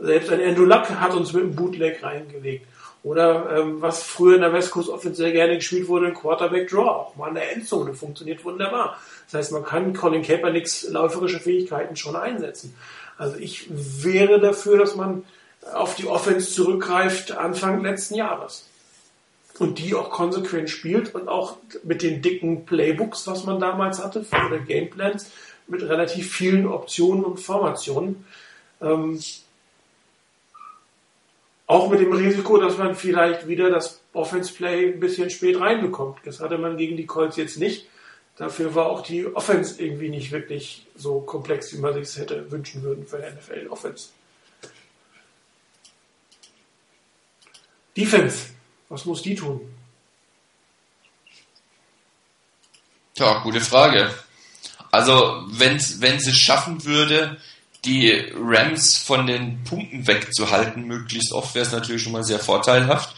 Selbst ein Andrew Luck hat uns mit einem Bootleg reingelegt. Oder ähm, was früher in der West Coast Offense sehr gerne gespielt wurde, ein Quarterback Draw, auch mal in der Endzone, funktioniert wunderbar. Das heißt, man kann Colin Kaepernicks läuferische Fähigkeiten schon einsetzen. Also ich wäre dafür, dass man auf die Offense zurückgreift Anfang letzten Jahres. Und die auch konsequent spielt und auch mit den dicken Playbooks, was man damals hatte, oder Gameplans, mit relativ vielen Optionen und Formationen. Ähm, auch mit dem Risiko, dass man vielleicht wieder das Offense Play ein bisschen spät reinbekommt. Das hatte man gegen die Colts jetzt nicht. Dafür war auch die Offense irgendwie nicht wirklich so komplex, wie man sich es hätte wünschen würden für eine NFL Offense. Defense. Was muss die tun? Tja, gute Frage. Also, wenn's, wenn sie es schaffen würde, die Rams von den Punkten wegzuhalten, möglichst oft, wäre es natürlich schon mal sehr vorteilhaft.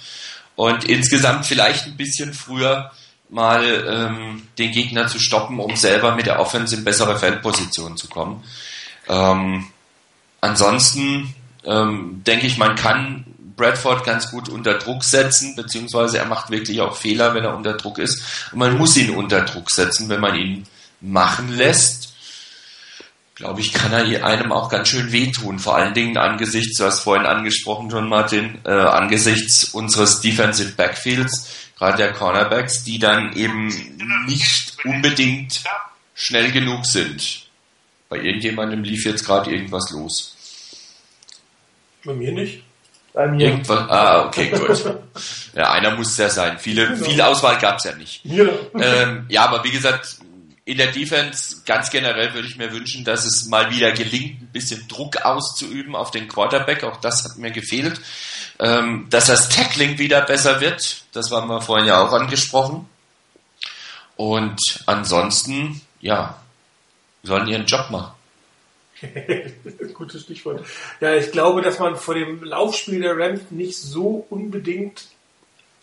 Und insgesamt vielleicht ein bisschen früher mal ähm, den Gegner zu stoppen, um selber mit der Offense in bessere Feldposition zu kommen. Ähm, ansonsten ähm, denke ich, man kann Bradford ganz gut unter Druck setzen, beziehungsweise er macht wirklich auch Fehler, wenn er unter Druck ist. Und man muss ihn unter Druck setzen, wenn man ihn machen lässt. Glaube ich, kann er einem auch ganz schön wehtun. Vor allen Dingen angesichts, du hast vorhin angesprochen, John Martin, äh, angesichts unseres Defensive Backfields, gerade der Cornerbacks, die dann eben nicht unbedingt schnell genug sind. Bei irgendjemandem lief jetzt gerade irgendwas los. Bei mir nicht. Bei mir. Irgendwas, ah, okay, gut. Ja, einer muss ja sein. Viele, viel Auswahl gab's ja nicht. Ja. Ähm, ja, aber wie gesagt, in der Defense ganz generell würde ich mir wünschen, dass es mal wieder gelingt, ein bisschen Druck auszuüben auf den Quarterback. Auch das hat mir gefehlt. Ähm, dass das Tackling wieder besser wird, das haben wir vorhin ja auch angesprochen. Und ansonsten, ja, sollen ihren Job machen. Gutes Stichwort. Ja, ich glaube, dass man vor dem Laufspiel der Rams nicht so unbedingt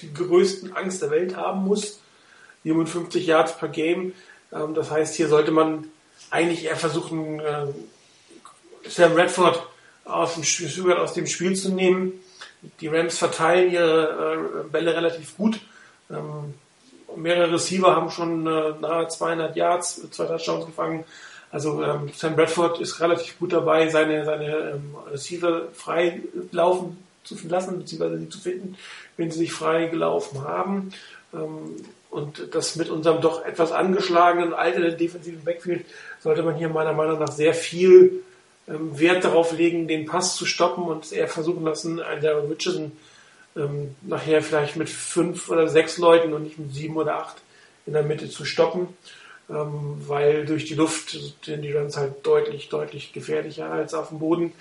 die größten Angst der Welt haben muss. 57 Yards per Game. Ähm, das heißt, hier sollte man eigentlich eher versuchen, äh, Sam Redford aus dem, Spiel, aus dem Spiel zu nehmen. Die Rams verteilen ihre äh, Bälle relativ gut. Ähm, mehrere Receiver haben schon äh, nahe 200 Yards, zwei Touchdowns gefangen. Also ähm, Sam Bradford ist relativ gut dabei, seine, seine ähm, Receiver frei laufen zu lassen, beziehungsweise sie zu finden, wenn sie sich frei gelaufen haben. Ähm, und das mit unserem doch etwas angeschlagenen, alternden defensiven Backfield sollte man hier meiner Meinung nach sehr viel ähm, Wert darauf legen, den Pass zu stoppen und eher versuchen lassen, einen der Richardson ähm, nachher vielleicht mit fünf oder sechs Leuten und nicht mit sieben oder acht in der Mitte zu stoppen. ähm, weil durch die Luft sind die Rams halt deutlich, deutlich gefährlicher als auf dem Boden.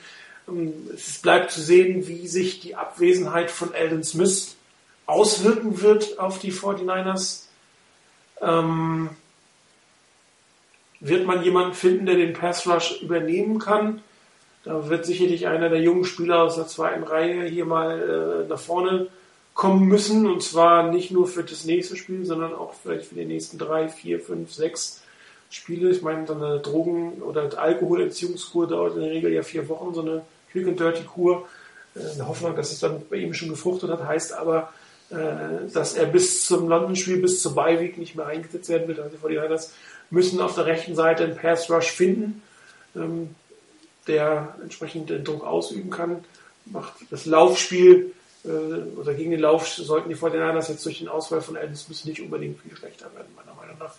Ähm, es bleibt zu sehen, wie sich die Abwesenheit von Eldon Smith auswirken wird auf die 49ers. Ähm, wird man jemanden finden, der den Pass Rush übernehmen kann? Da wird sicherlich einer der jungen Spieler aus der zweiten Reihe hier mal äh, nach vorne kommen müssen. Und zwar nicht nur für das nächste Spiel, sondern auch vielleicht für die nächsten drei, vier, fünf, sechs Spiele. Ich meine, so eine Drogen- oder Alkoholentziehungskur dauert in der Regel ja vier Wochen, so eine Quick and Dirty Kur. Äh, in der Hoffnung, dass es dann bei ihm schon gefruchtet hat, heißt aber, dass er bis zum London-Spiel, bis zur Bye-Week nicht mehr eingesetzt werden wird. Also die 49ers müssen auf der rechten Seite einen Pass-Rush finden. Ähm, der entsprechend den Druck ausüben kann. Macht das Laufspiel äh, oder gegen den Lauf sollten die 49ers jetzt durch den Auswahl von Adam Smith nicht unbedingt viel schlechter werden, meiner Meinung nach.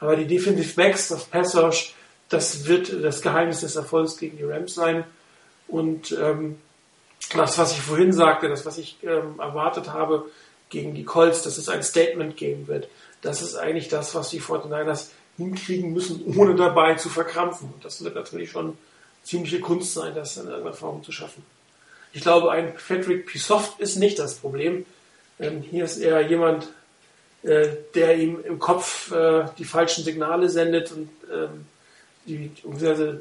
Aber die Defensive Backs, das Passage, das wird das Geheimnis des Erfolgs gegen die Rams sein. Und ähm, das, was ich vorhin sagte, das, was ich ähm, erwartet habe gegen die Colts, dass es ein Statement geben wird, das ist eigentlich das, was die 49ers hinkriegen müssen, ohne dabei zu verkrampfen. Und das wird natürlich schon ziemliche Kunst sein, das in irgendeiner Form zu schaffen. Ich glaube, ein Patrick Pisoft ist nicht das Problem. Ähm, hier ist eher jemand, äh, der ihm im Kopf äh, die falschen Signale sendet und ähm, die,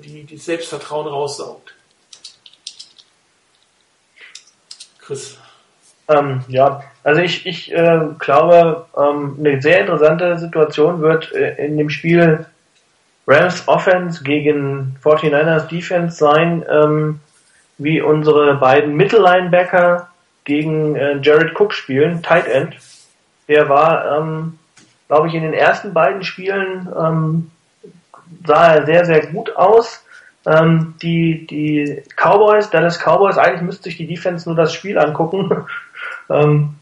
die, die Selbstvertrauen raussaugt. Chris. Ähm, ja, also ich, ich äh, glaube, ähm, eine sehr interessante Situation wird äh, in dem Spiel Rams Offense gegen 49ers Defense sein, ähm, wie unsere beiden Mittellinebacker gegen äh, Jared Cook spielen, Tight End. Der war, ähm, glaube ich, in den ersten beiden Spielen ähm, sah er sehr, sehr gut aus. Ähm, die, die Cowboys, Dallas Cowboys, eigentlich müsste sich die Defense nur das Spiel angucken. Ähm,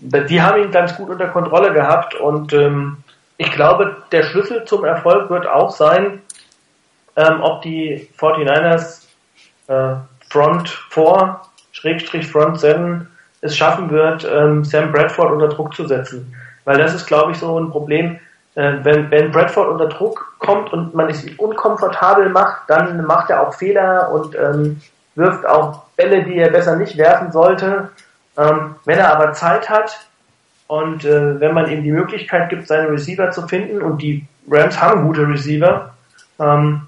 die haben ihn ganz gut unter Kontrolle gehabt und ähm, ich glaube, der Schlüssel zum Erfolg wird auch sein, ähm, ob die 49ers äh, Front 4, Schrägstrich Front 7 es schaffen wird, ähm, Sam Bradford unter Druck zu setzen. Weil das ist, glaube ich, so ein Problem. Äh, wenn, wenn Bradford unter Druck kommt und man es unkomfortabel macht, dann macht er auch Fehler und ähm, wirft auch Bälle, die er besser nicht werfen sollte. Ähm, wenn er aber Zeit hat, und äh, wenn man ihm die Möglichkeit gibt, seine Receiver zu finden, und die Rams haben gute Receiver, ähm,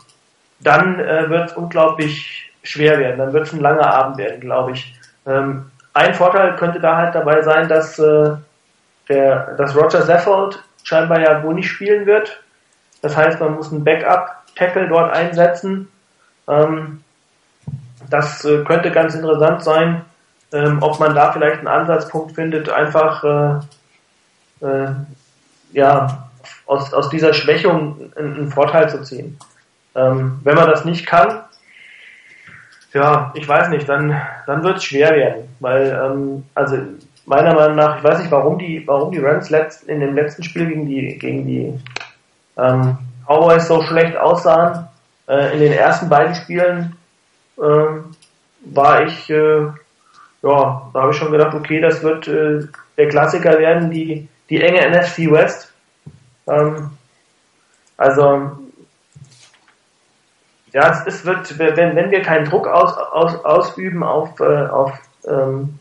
dann äh, wird es unglaublich schwer werden. Dann wird es ein langer Abend werden, glaube ich. Ähm, ein Vorteil könnte da halt dabei sein, dass, äh, der, dass Roger Saffold scheinbar ja wohl nicht spielen wird. Das heißt, man muss einen Backup-Tackle dort einsetzen. Ähm, das äh, könnte ganz interessant sein ähm, ob man da vielleicht einen Ansatzpunkt findet, einfach äh, äh, ja, aus, aus dieser Schwächung einen, einen Vorteil zu ziehen. Ähm, wenn man das nicht kann, ja, ich weiß nicht, dann, dann wird es schwer werden, weil, ähm, also meiner Meinung nach, ich weiß nicht, warum die, warum die Rams letzt, in dem letzten Spiel gegen die, gegen die ähm, Cowboys so schlecht aussahen. Äh, in den ersten beiden Spielen äh, war ich äh, ja, da habe ich schon gedacht, okay, das wird äh, der Klassiker werden, die, die enge NFC West. Ähm, also, ja, es, es, wird, wenn, wenn wir keinen Druck aus, aus, ausüben auf, äh, auf, ähm,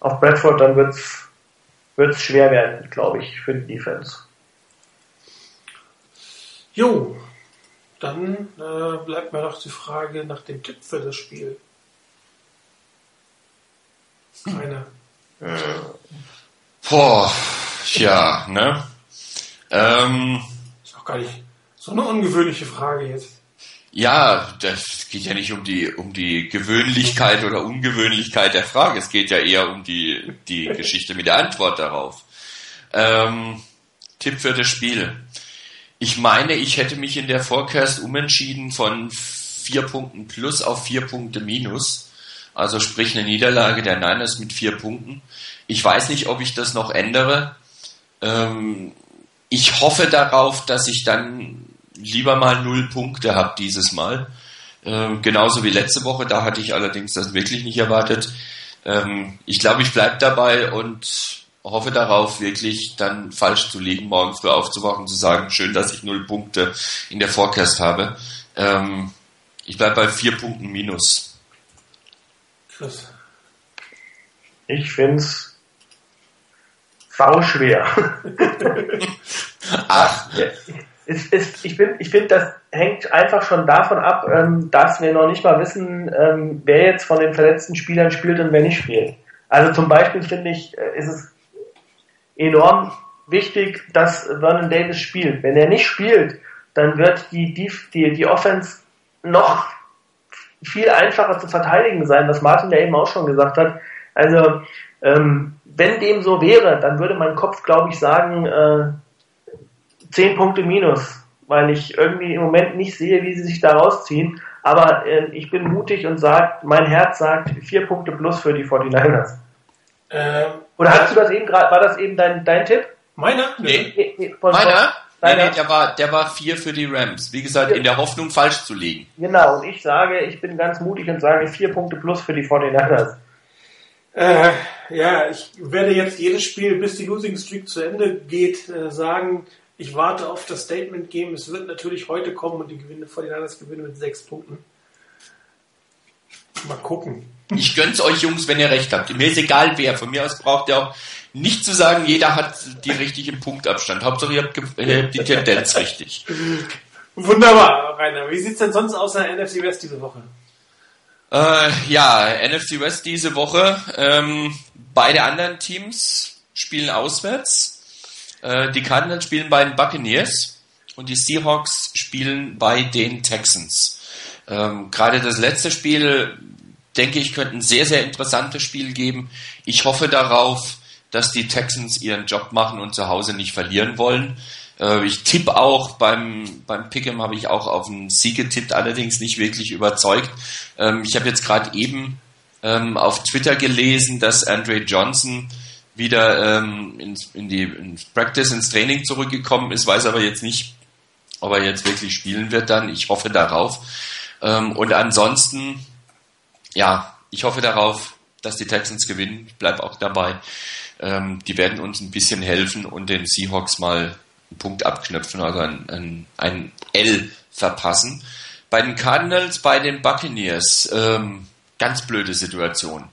auf Bradford, dann wird es schwer werden, glaube ich, für die Defense. Jo, dann äh, bleibt mir noch die Frage nach dem Tipp für das Spiel. Keine. Äh, boah, ja, ne? Ähm, ist auch gar nicht so eine ungewöhnliche Frage jetzt. Ja, das geht ja nicht um die, um die Gewöhnlichkeit oder Ungewöhnlichkeit der Frage. Es geht ja eher um die, die Geschichte mit der Antwort darauf. Ähm, Tipp für das Spiel. Ich meine, ich hätte mich in der Forecast umentschieden von vier Punkten plus auf vier Punkte minus. Also sprich eine Niederlage der Niners mit vier Punkten. Ich weiß nicht, ob ich das noch ändere. Ähm, ich hoffe darauf, dass ich dann lieber mal null Punkte habe dieses Mal. Ähm, genauso wie letzte Woche. Da hatte ich allerdings das wirklich nicht erwartet. Ähm, ich glaube, ich bleibe dabei und hoffe darauf, wirklich dann falsch zu liegen, morgen früh aufzuwachen und zu sagen, schön, dass ich null Punkte in der Forecast habe. Ähm, ich bleibe bei vier Punkten minus. Chris. Ich finde es sauschwer. Ach. Es, es, ich finde, ich find, das hängt einfach schon davon ab, ähm, dass wir noch nicht mal wissen, ähm, wer jetzt von den verletzten Spielern spielt und wer nicht spielt. Also zum Beispiel finde ich, äh, ist es enorm wichtig, dass Vernon Davis spielt. Wenn er nicht spielt, dann wird die, die, die, die Offense noch viel einfacher zu verteidigen sein, was Martin ja eben auch schon gesagt hat. Also, ähm, wenn dem so wäre, dann würde mein Kopf, glaube ich, sagen, äh, 10 Punkte minus, weil ich irgendwie im Moment nicht sehe, wie sie sich da rausziehen. Aber äh, ich bin mutig und sage, mein Herz sagt 4 Punkte plus für die 49ers. Ähm, Oder hast du das eben gerade, war das eben dein, dein Tipp? Meiner? Nee. nee, nee von, Meiner? Nee, nee, der war, der war vier für die Rams. Wie gesagt, in der Hoffnung falsch zu liegen. Genau, und ich sage, ich bin ganz mutig und sage vier Punkte plus für die 49ers. Äh, ja, ich werde jetzt jedes Spiel, bis die Losing Streak zu Ende geht, äh, sagen, ich warte auf das Statement Game. Es wird natürlich heute kommen und die Gewinne vor den Niners gewinnen mit sechs Punkten. Mal gucken. Ich gönn's euch Jungs, wenn ihr recht habt. Mir ist egal wer. Von mir aus braucht ihr auch nicht zu sagen, jeder hat die richtigen Punktabstand. Hauptsache ihr habt äh, die Tendenz richtig. Wunderbar, Rainer. Wie sieht's denn sonst aus in der NFC West diese Woche? Äh, ja, NFC West diese Woche. Ähm, beide anderen Teams spielen auswärts. Äh, die Cardinals spielen bei den Buccaneers und die Seahawks spielen bei den Texans. Ähm, Gerade das letzte Spiel, denke ich, könnte ein sehr, sehr interessantes Spiel geben. Ich hoffe darauf, dass die Texans ihren Job machen und zu Hause nicht verlieren wollen. Äh, ich tippe auch beim, beim Pick'em habe ich auch auf einen Sieg getippt, allerdings nicht wirklich überzeugt. Ähm, ich habe jetzt gerade eben ähm, auf Twitter gelesen, dass Andre Johnson wieder ähm, ins, in die ins Practice, ins Training zurückgekommen ist, weiß aber jetzt nicht, ob er jetzt wirklich spielen wird dann. Ich hoffe darauf. Ähm, und ansonsten, ja, ich hoffe darauf, dass die Texans gewinnen. Ich bleibe auch dabei. Ähm, die werden uns ein bisschen helfen und den Seahawks mal einen Punkt abknöpfen, also ein, ein, ein L verpassen. Bei den Cardinals, bei den Buccaneers, ähm, ganz blöde Situation.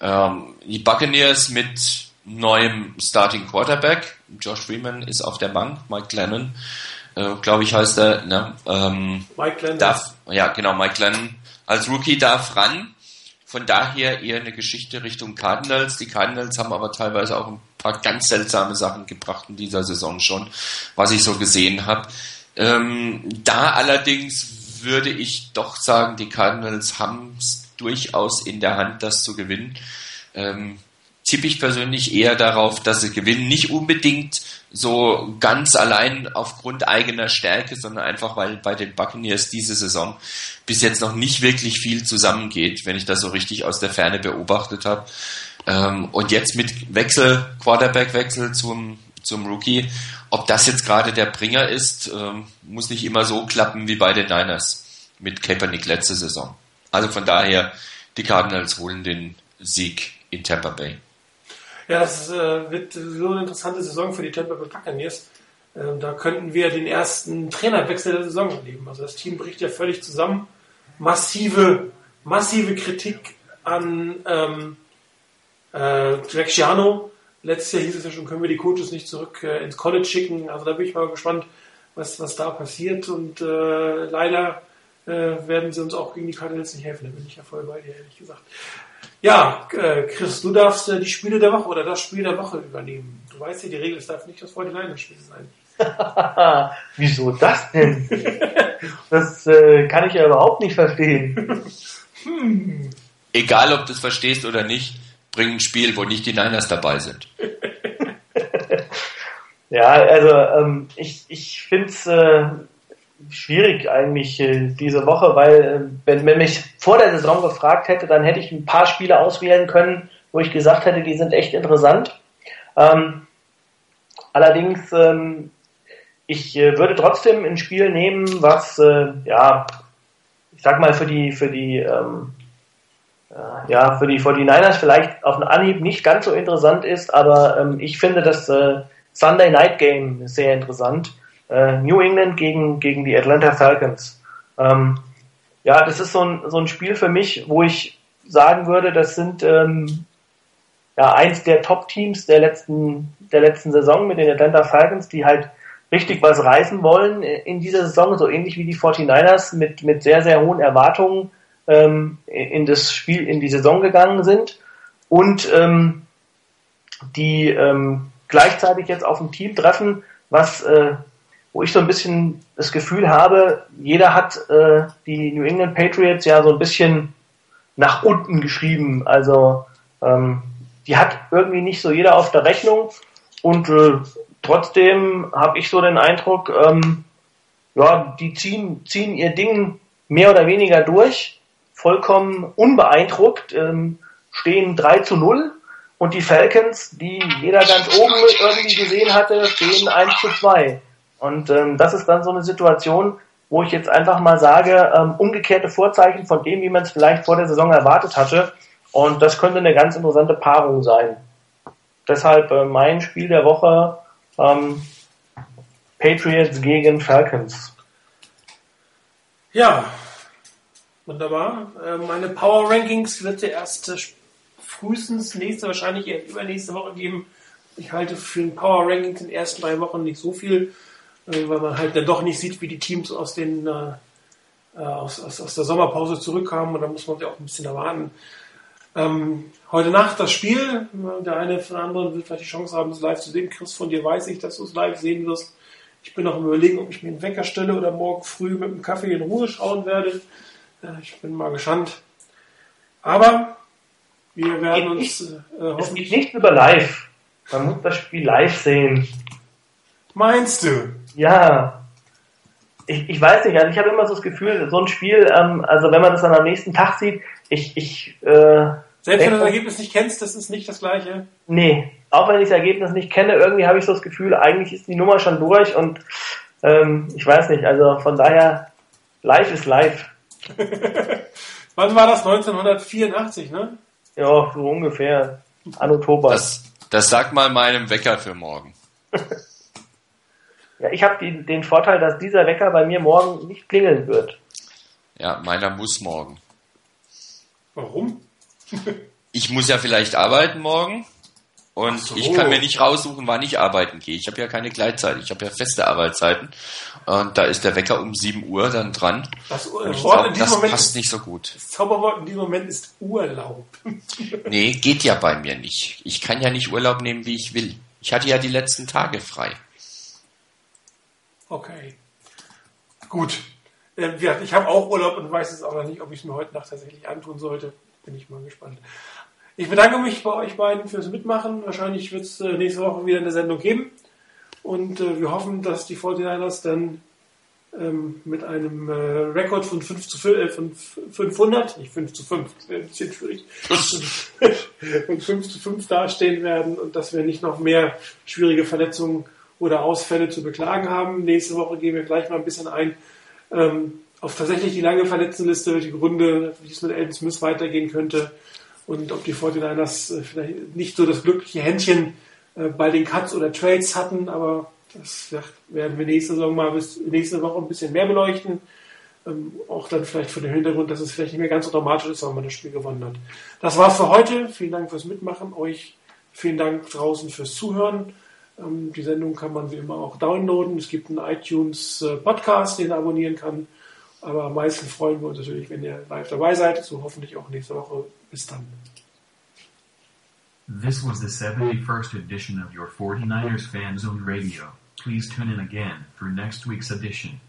Ähm, die Buccaneers mit neuem Starting Quarterback. Josh Freeman ist auf der Bank, Mike Glennon, äh, glaube ich heißt er. Ne? Ähm, Mike Glennon. Darf, ja, genau, Mike Glennon als Rookie darf ran. Von daher eher eine Geschichte Richtung Cardinals. Die Cardinals haben aber teilweise auch ein paar ganz seltsame Sachen gebracht in dieser Saison schon, was ich so gesehen habe. Ähm, da allerdings würde ich doch sagen, die Cardinals haben es durchaus in der Hand, das zu gewinnen. Ähm, tippe ich persönlich eher darauf, dass sie gewinnen. Nicht unbedingt so ganz allein aufgrund eigener Stärke, sondern einfach, weil bei den Buccaneers diese Saison bis jetzt noch nicht wirklich viel zusammengeht, wenn ich das so richtig aus der Ferne beobachtet habe. Ähm, und jetzt mit Wechsel, Quarterback-Wechsel zum, zum Rookie, ob das jetzt gerade der Bringer ist, ähm, muss nicht immer so klappen wie bei den Niners mit Kaepernick letzte Saison. Also von daher, die Cardinals holen den Sieg in Tampa Bay. Ja, das äh, wird so eine interessante Saison für die Tampa Bay Buccaneers. Ähm, da könnten wir den ersten Trainerwechsel der Saison erleben. Also das Team bricht ja völlig zusammen. Massive, massive Kritik an ähm, äh, Greg Schiano. Letztes Jahr hieß es ja schon, können wir die Coaches nicht zurück äh, ins College schicken. Also da bin ich mal gespannt, was, was da passiert. Und äh, leider äh, werden sie uns auch gegen die Cardinals nicht helfen. Da bin ich ja voll bei dir, ehrlich gesagt. Ja, äh, Chris, du darfst äh, die Spiele der Woche oder das Spiel der Woche übernehmen. Du weißt ja, die Regel, es darf nicht das 49 sein. Wieso das denn? das äh, kann ich ja überhaupt nicht verstehen. hm. Egal, ob du es verstehst oder nicht, bring ein Spiel, wo nicht die Niners dabei sind. ja, also ähm, ich, ich finde es äh, schwierig eigentlich äh, diese Woche, weil äh, wenn man mich vor der Saison gefragt hätte, dann hätte ich ein paar Spiele auswählen können, wo ich gesagt hätte, die sind echt interessant. Ähm, allerdings, ähm, ich äh, würde trotzdem ein Spiel nehmen, was, äh, ja, ich sag mal, für die, für die, ähm, äh, ja, für die 49ers vielleicht auf den Anhieb nicht ganz so interessant ist, aber ähm, ich finde das äh, Sunday Night Game sehr interessant. Äh, New England gegen, gegen die Atlanta Falcons. Ähm, ja, das ist so ein, so ein Spiel für mich, wo ich sagen würde, das sind ähm, ja eins der Top-Teams der letzten, der letzten Saison mit den Atlanta Falcons, die halt richtig was reißen wollen in dieser Saison, so ähnlich wie die 49ers mit, mit sehr, sehr hohen Erwartungen ähm, in das Spiel, in die Saison gegangen sind und ähm, die ähm, gleichzeitig jetzt auf ein Team treffen, was äh, wo ich so ein bisschen das Gefühl habe, jeder hat äh, die New England Patriots ja so ein bisschen nach unten geschrieben. Also ähm, die hat irgendwie nicht so jeder auf der Rechnung und äh, trotzdem habe ich so den Eindruck, ähm, ja, die ziehen, ziehen ihr Ding mehr oder weniger durch, vollkommen unbeeindruckt, ähm, stehen 3 zu 0 und die Falcons, die jeder ganz oben irgendwie gesehen hatte, stehen 1 zu 2. Und ähm, das ist dann so eine Situation, wo ich jetzt einfach mal sage, ähm, umgekehrte Vorzeichen von dem, wie man es vielleicht vor der Saison erwartet hatte. Und das könnte eine ganz interessante Paarung sein. Deshalb äh, mein Spiel der Woche ähm, Patriots gegen Falcons. Ja, wunderbar. Äh, meine Power Rankings wird ja erst äh, frühestens nächste, wahrscheinlich eher übernächste Woche geben. Ich halte für ein Power Ranking in den ersten drei Wochen nicht so viel weil man halt dann doch nicht sieht, wie die Teams aus den äh, äh, aus, aus, aus der Sommerpause zurückkamen und da muss man sich auch ein bisschen erwarten. Ähm, heute Nacht das Spiel. Der eine von anderen wird vielleicht die Chance haben, es live zu sehen. Chris, von dir weiß ich, dass du es live sehen wirst. Ich bin noch im Überlegen, ob ich mir einen Wecker stelle oder morgen früh mit einem Kaffee in Ruhe schauen werde. Äh, ich bin mal gespannt. Aber wir werden uns äh, hoffentlich. Es geht nicht über live. Man muss das Spiel live sehen. Meinst du? Ja. Ich, ich weiß nicht, also ich habe immer so das Gefühl, so ein Spiel, ähm, also wenn man das dann am nächsten Tag sieht, ich, ich äh, Selbst wenn du das Ergebnis nicht kennst, das ist nicht das gleiche. Nee, auch wenn ich das Ergebnis nicht kenne, irgendwie habe ich so das Gefühl, eigentlich ist die Nummer schon durch und ähm, ich weiß nicht, also von daher, live ist live. Wann war das? 1984, ne? Ja, so ungefähr. Anno Toba. Das, das sagt mal meinem Wecker für morgen. Ja, ich habe den Vorteil, dass dieser Wecker bei mir morgen nicht klingeln wird. Ja, meiner muss morgen. Warum? ich muss ja vielleicht arbeiten morgen und so. ich kann mir nicht raussuchen, wann ich arbeiten gehe. Ich habe ja keine Gleitzeit, ich habe ja feste Arbeitszeiten und da ist der Wecker um 7 Uhr dann dran. Das, äh, glaub, das Moment passt nicht so gut. Das Zauberwort in diesem Moment ist Urlaub. nee, geht ja bei mir nicht. Ich kann ja nicht Urlaub nehmen, wie ich will. Ich hatte ja die letzten Tage frei. Okay. Gut. Äh, ich habe auch Urlaub und weiß jetzt auch noch nicht, ob ich es mir heute Nacht tatsächlich antun sollte. Bin ich mal gespannt. Ich bedanke mich bei euch beiden fürs Mitmachen. Wahrscheinlich wird es äh, nächste Woche wieder eine Sendung geben. Und äh, wir hoffen, dass die 49ers dann ähm, mit einem äh, Rekord von, 5 zu 5, äh, von 500, nicht 5 zu 5, das wäre ein bisschen schwierig, von 5 zu 5 dastehen werden und dass wir nicht noch mehr schwierige Verletzungen oder Ausfälle zu beklagen haben. Nächste Woche gehen wir gleich mal ein bisschen ein ähm, auf tatsächlich die lange Verletztenliste, die Gründe, wie es mit Elton Smith weitergehen könnte und ob die 49ers äh, vielleicht nicht so das glückliche Händchen äh, bei den Cuts oder Trades hatten, aber das werden wir nächste Saison mal bis nächste Woche ein bisschen mehr beleuchten. Ähm, auch dann vielleicht vor dem Hintergrund, dass es vielleicht nicht mehr ganz so dramatisch ist, wenn man das Spiel gewonnen hat. Das war's für heute. Vielen Dank fürs Mitmachen. Euch vielen Dank draußen fürs Zuhören. Ähm, die Sendung kann man wie immer auch downloaden. Es gibt einen iTunes äh, Podcast, den ihr abonnieren kann. Aber am meisten freuen wir uns natürlich, wenn ihr live dabei seid. So hoffentlich auch nächste Woche. Bis dann. This was the 71st edition of your 49ers Fan Zone Radio. Please tune in again for next week's edition.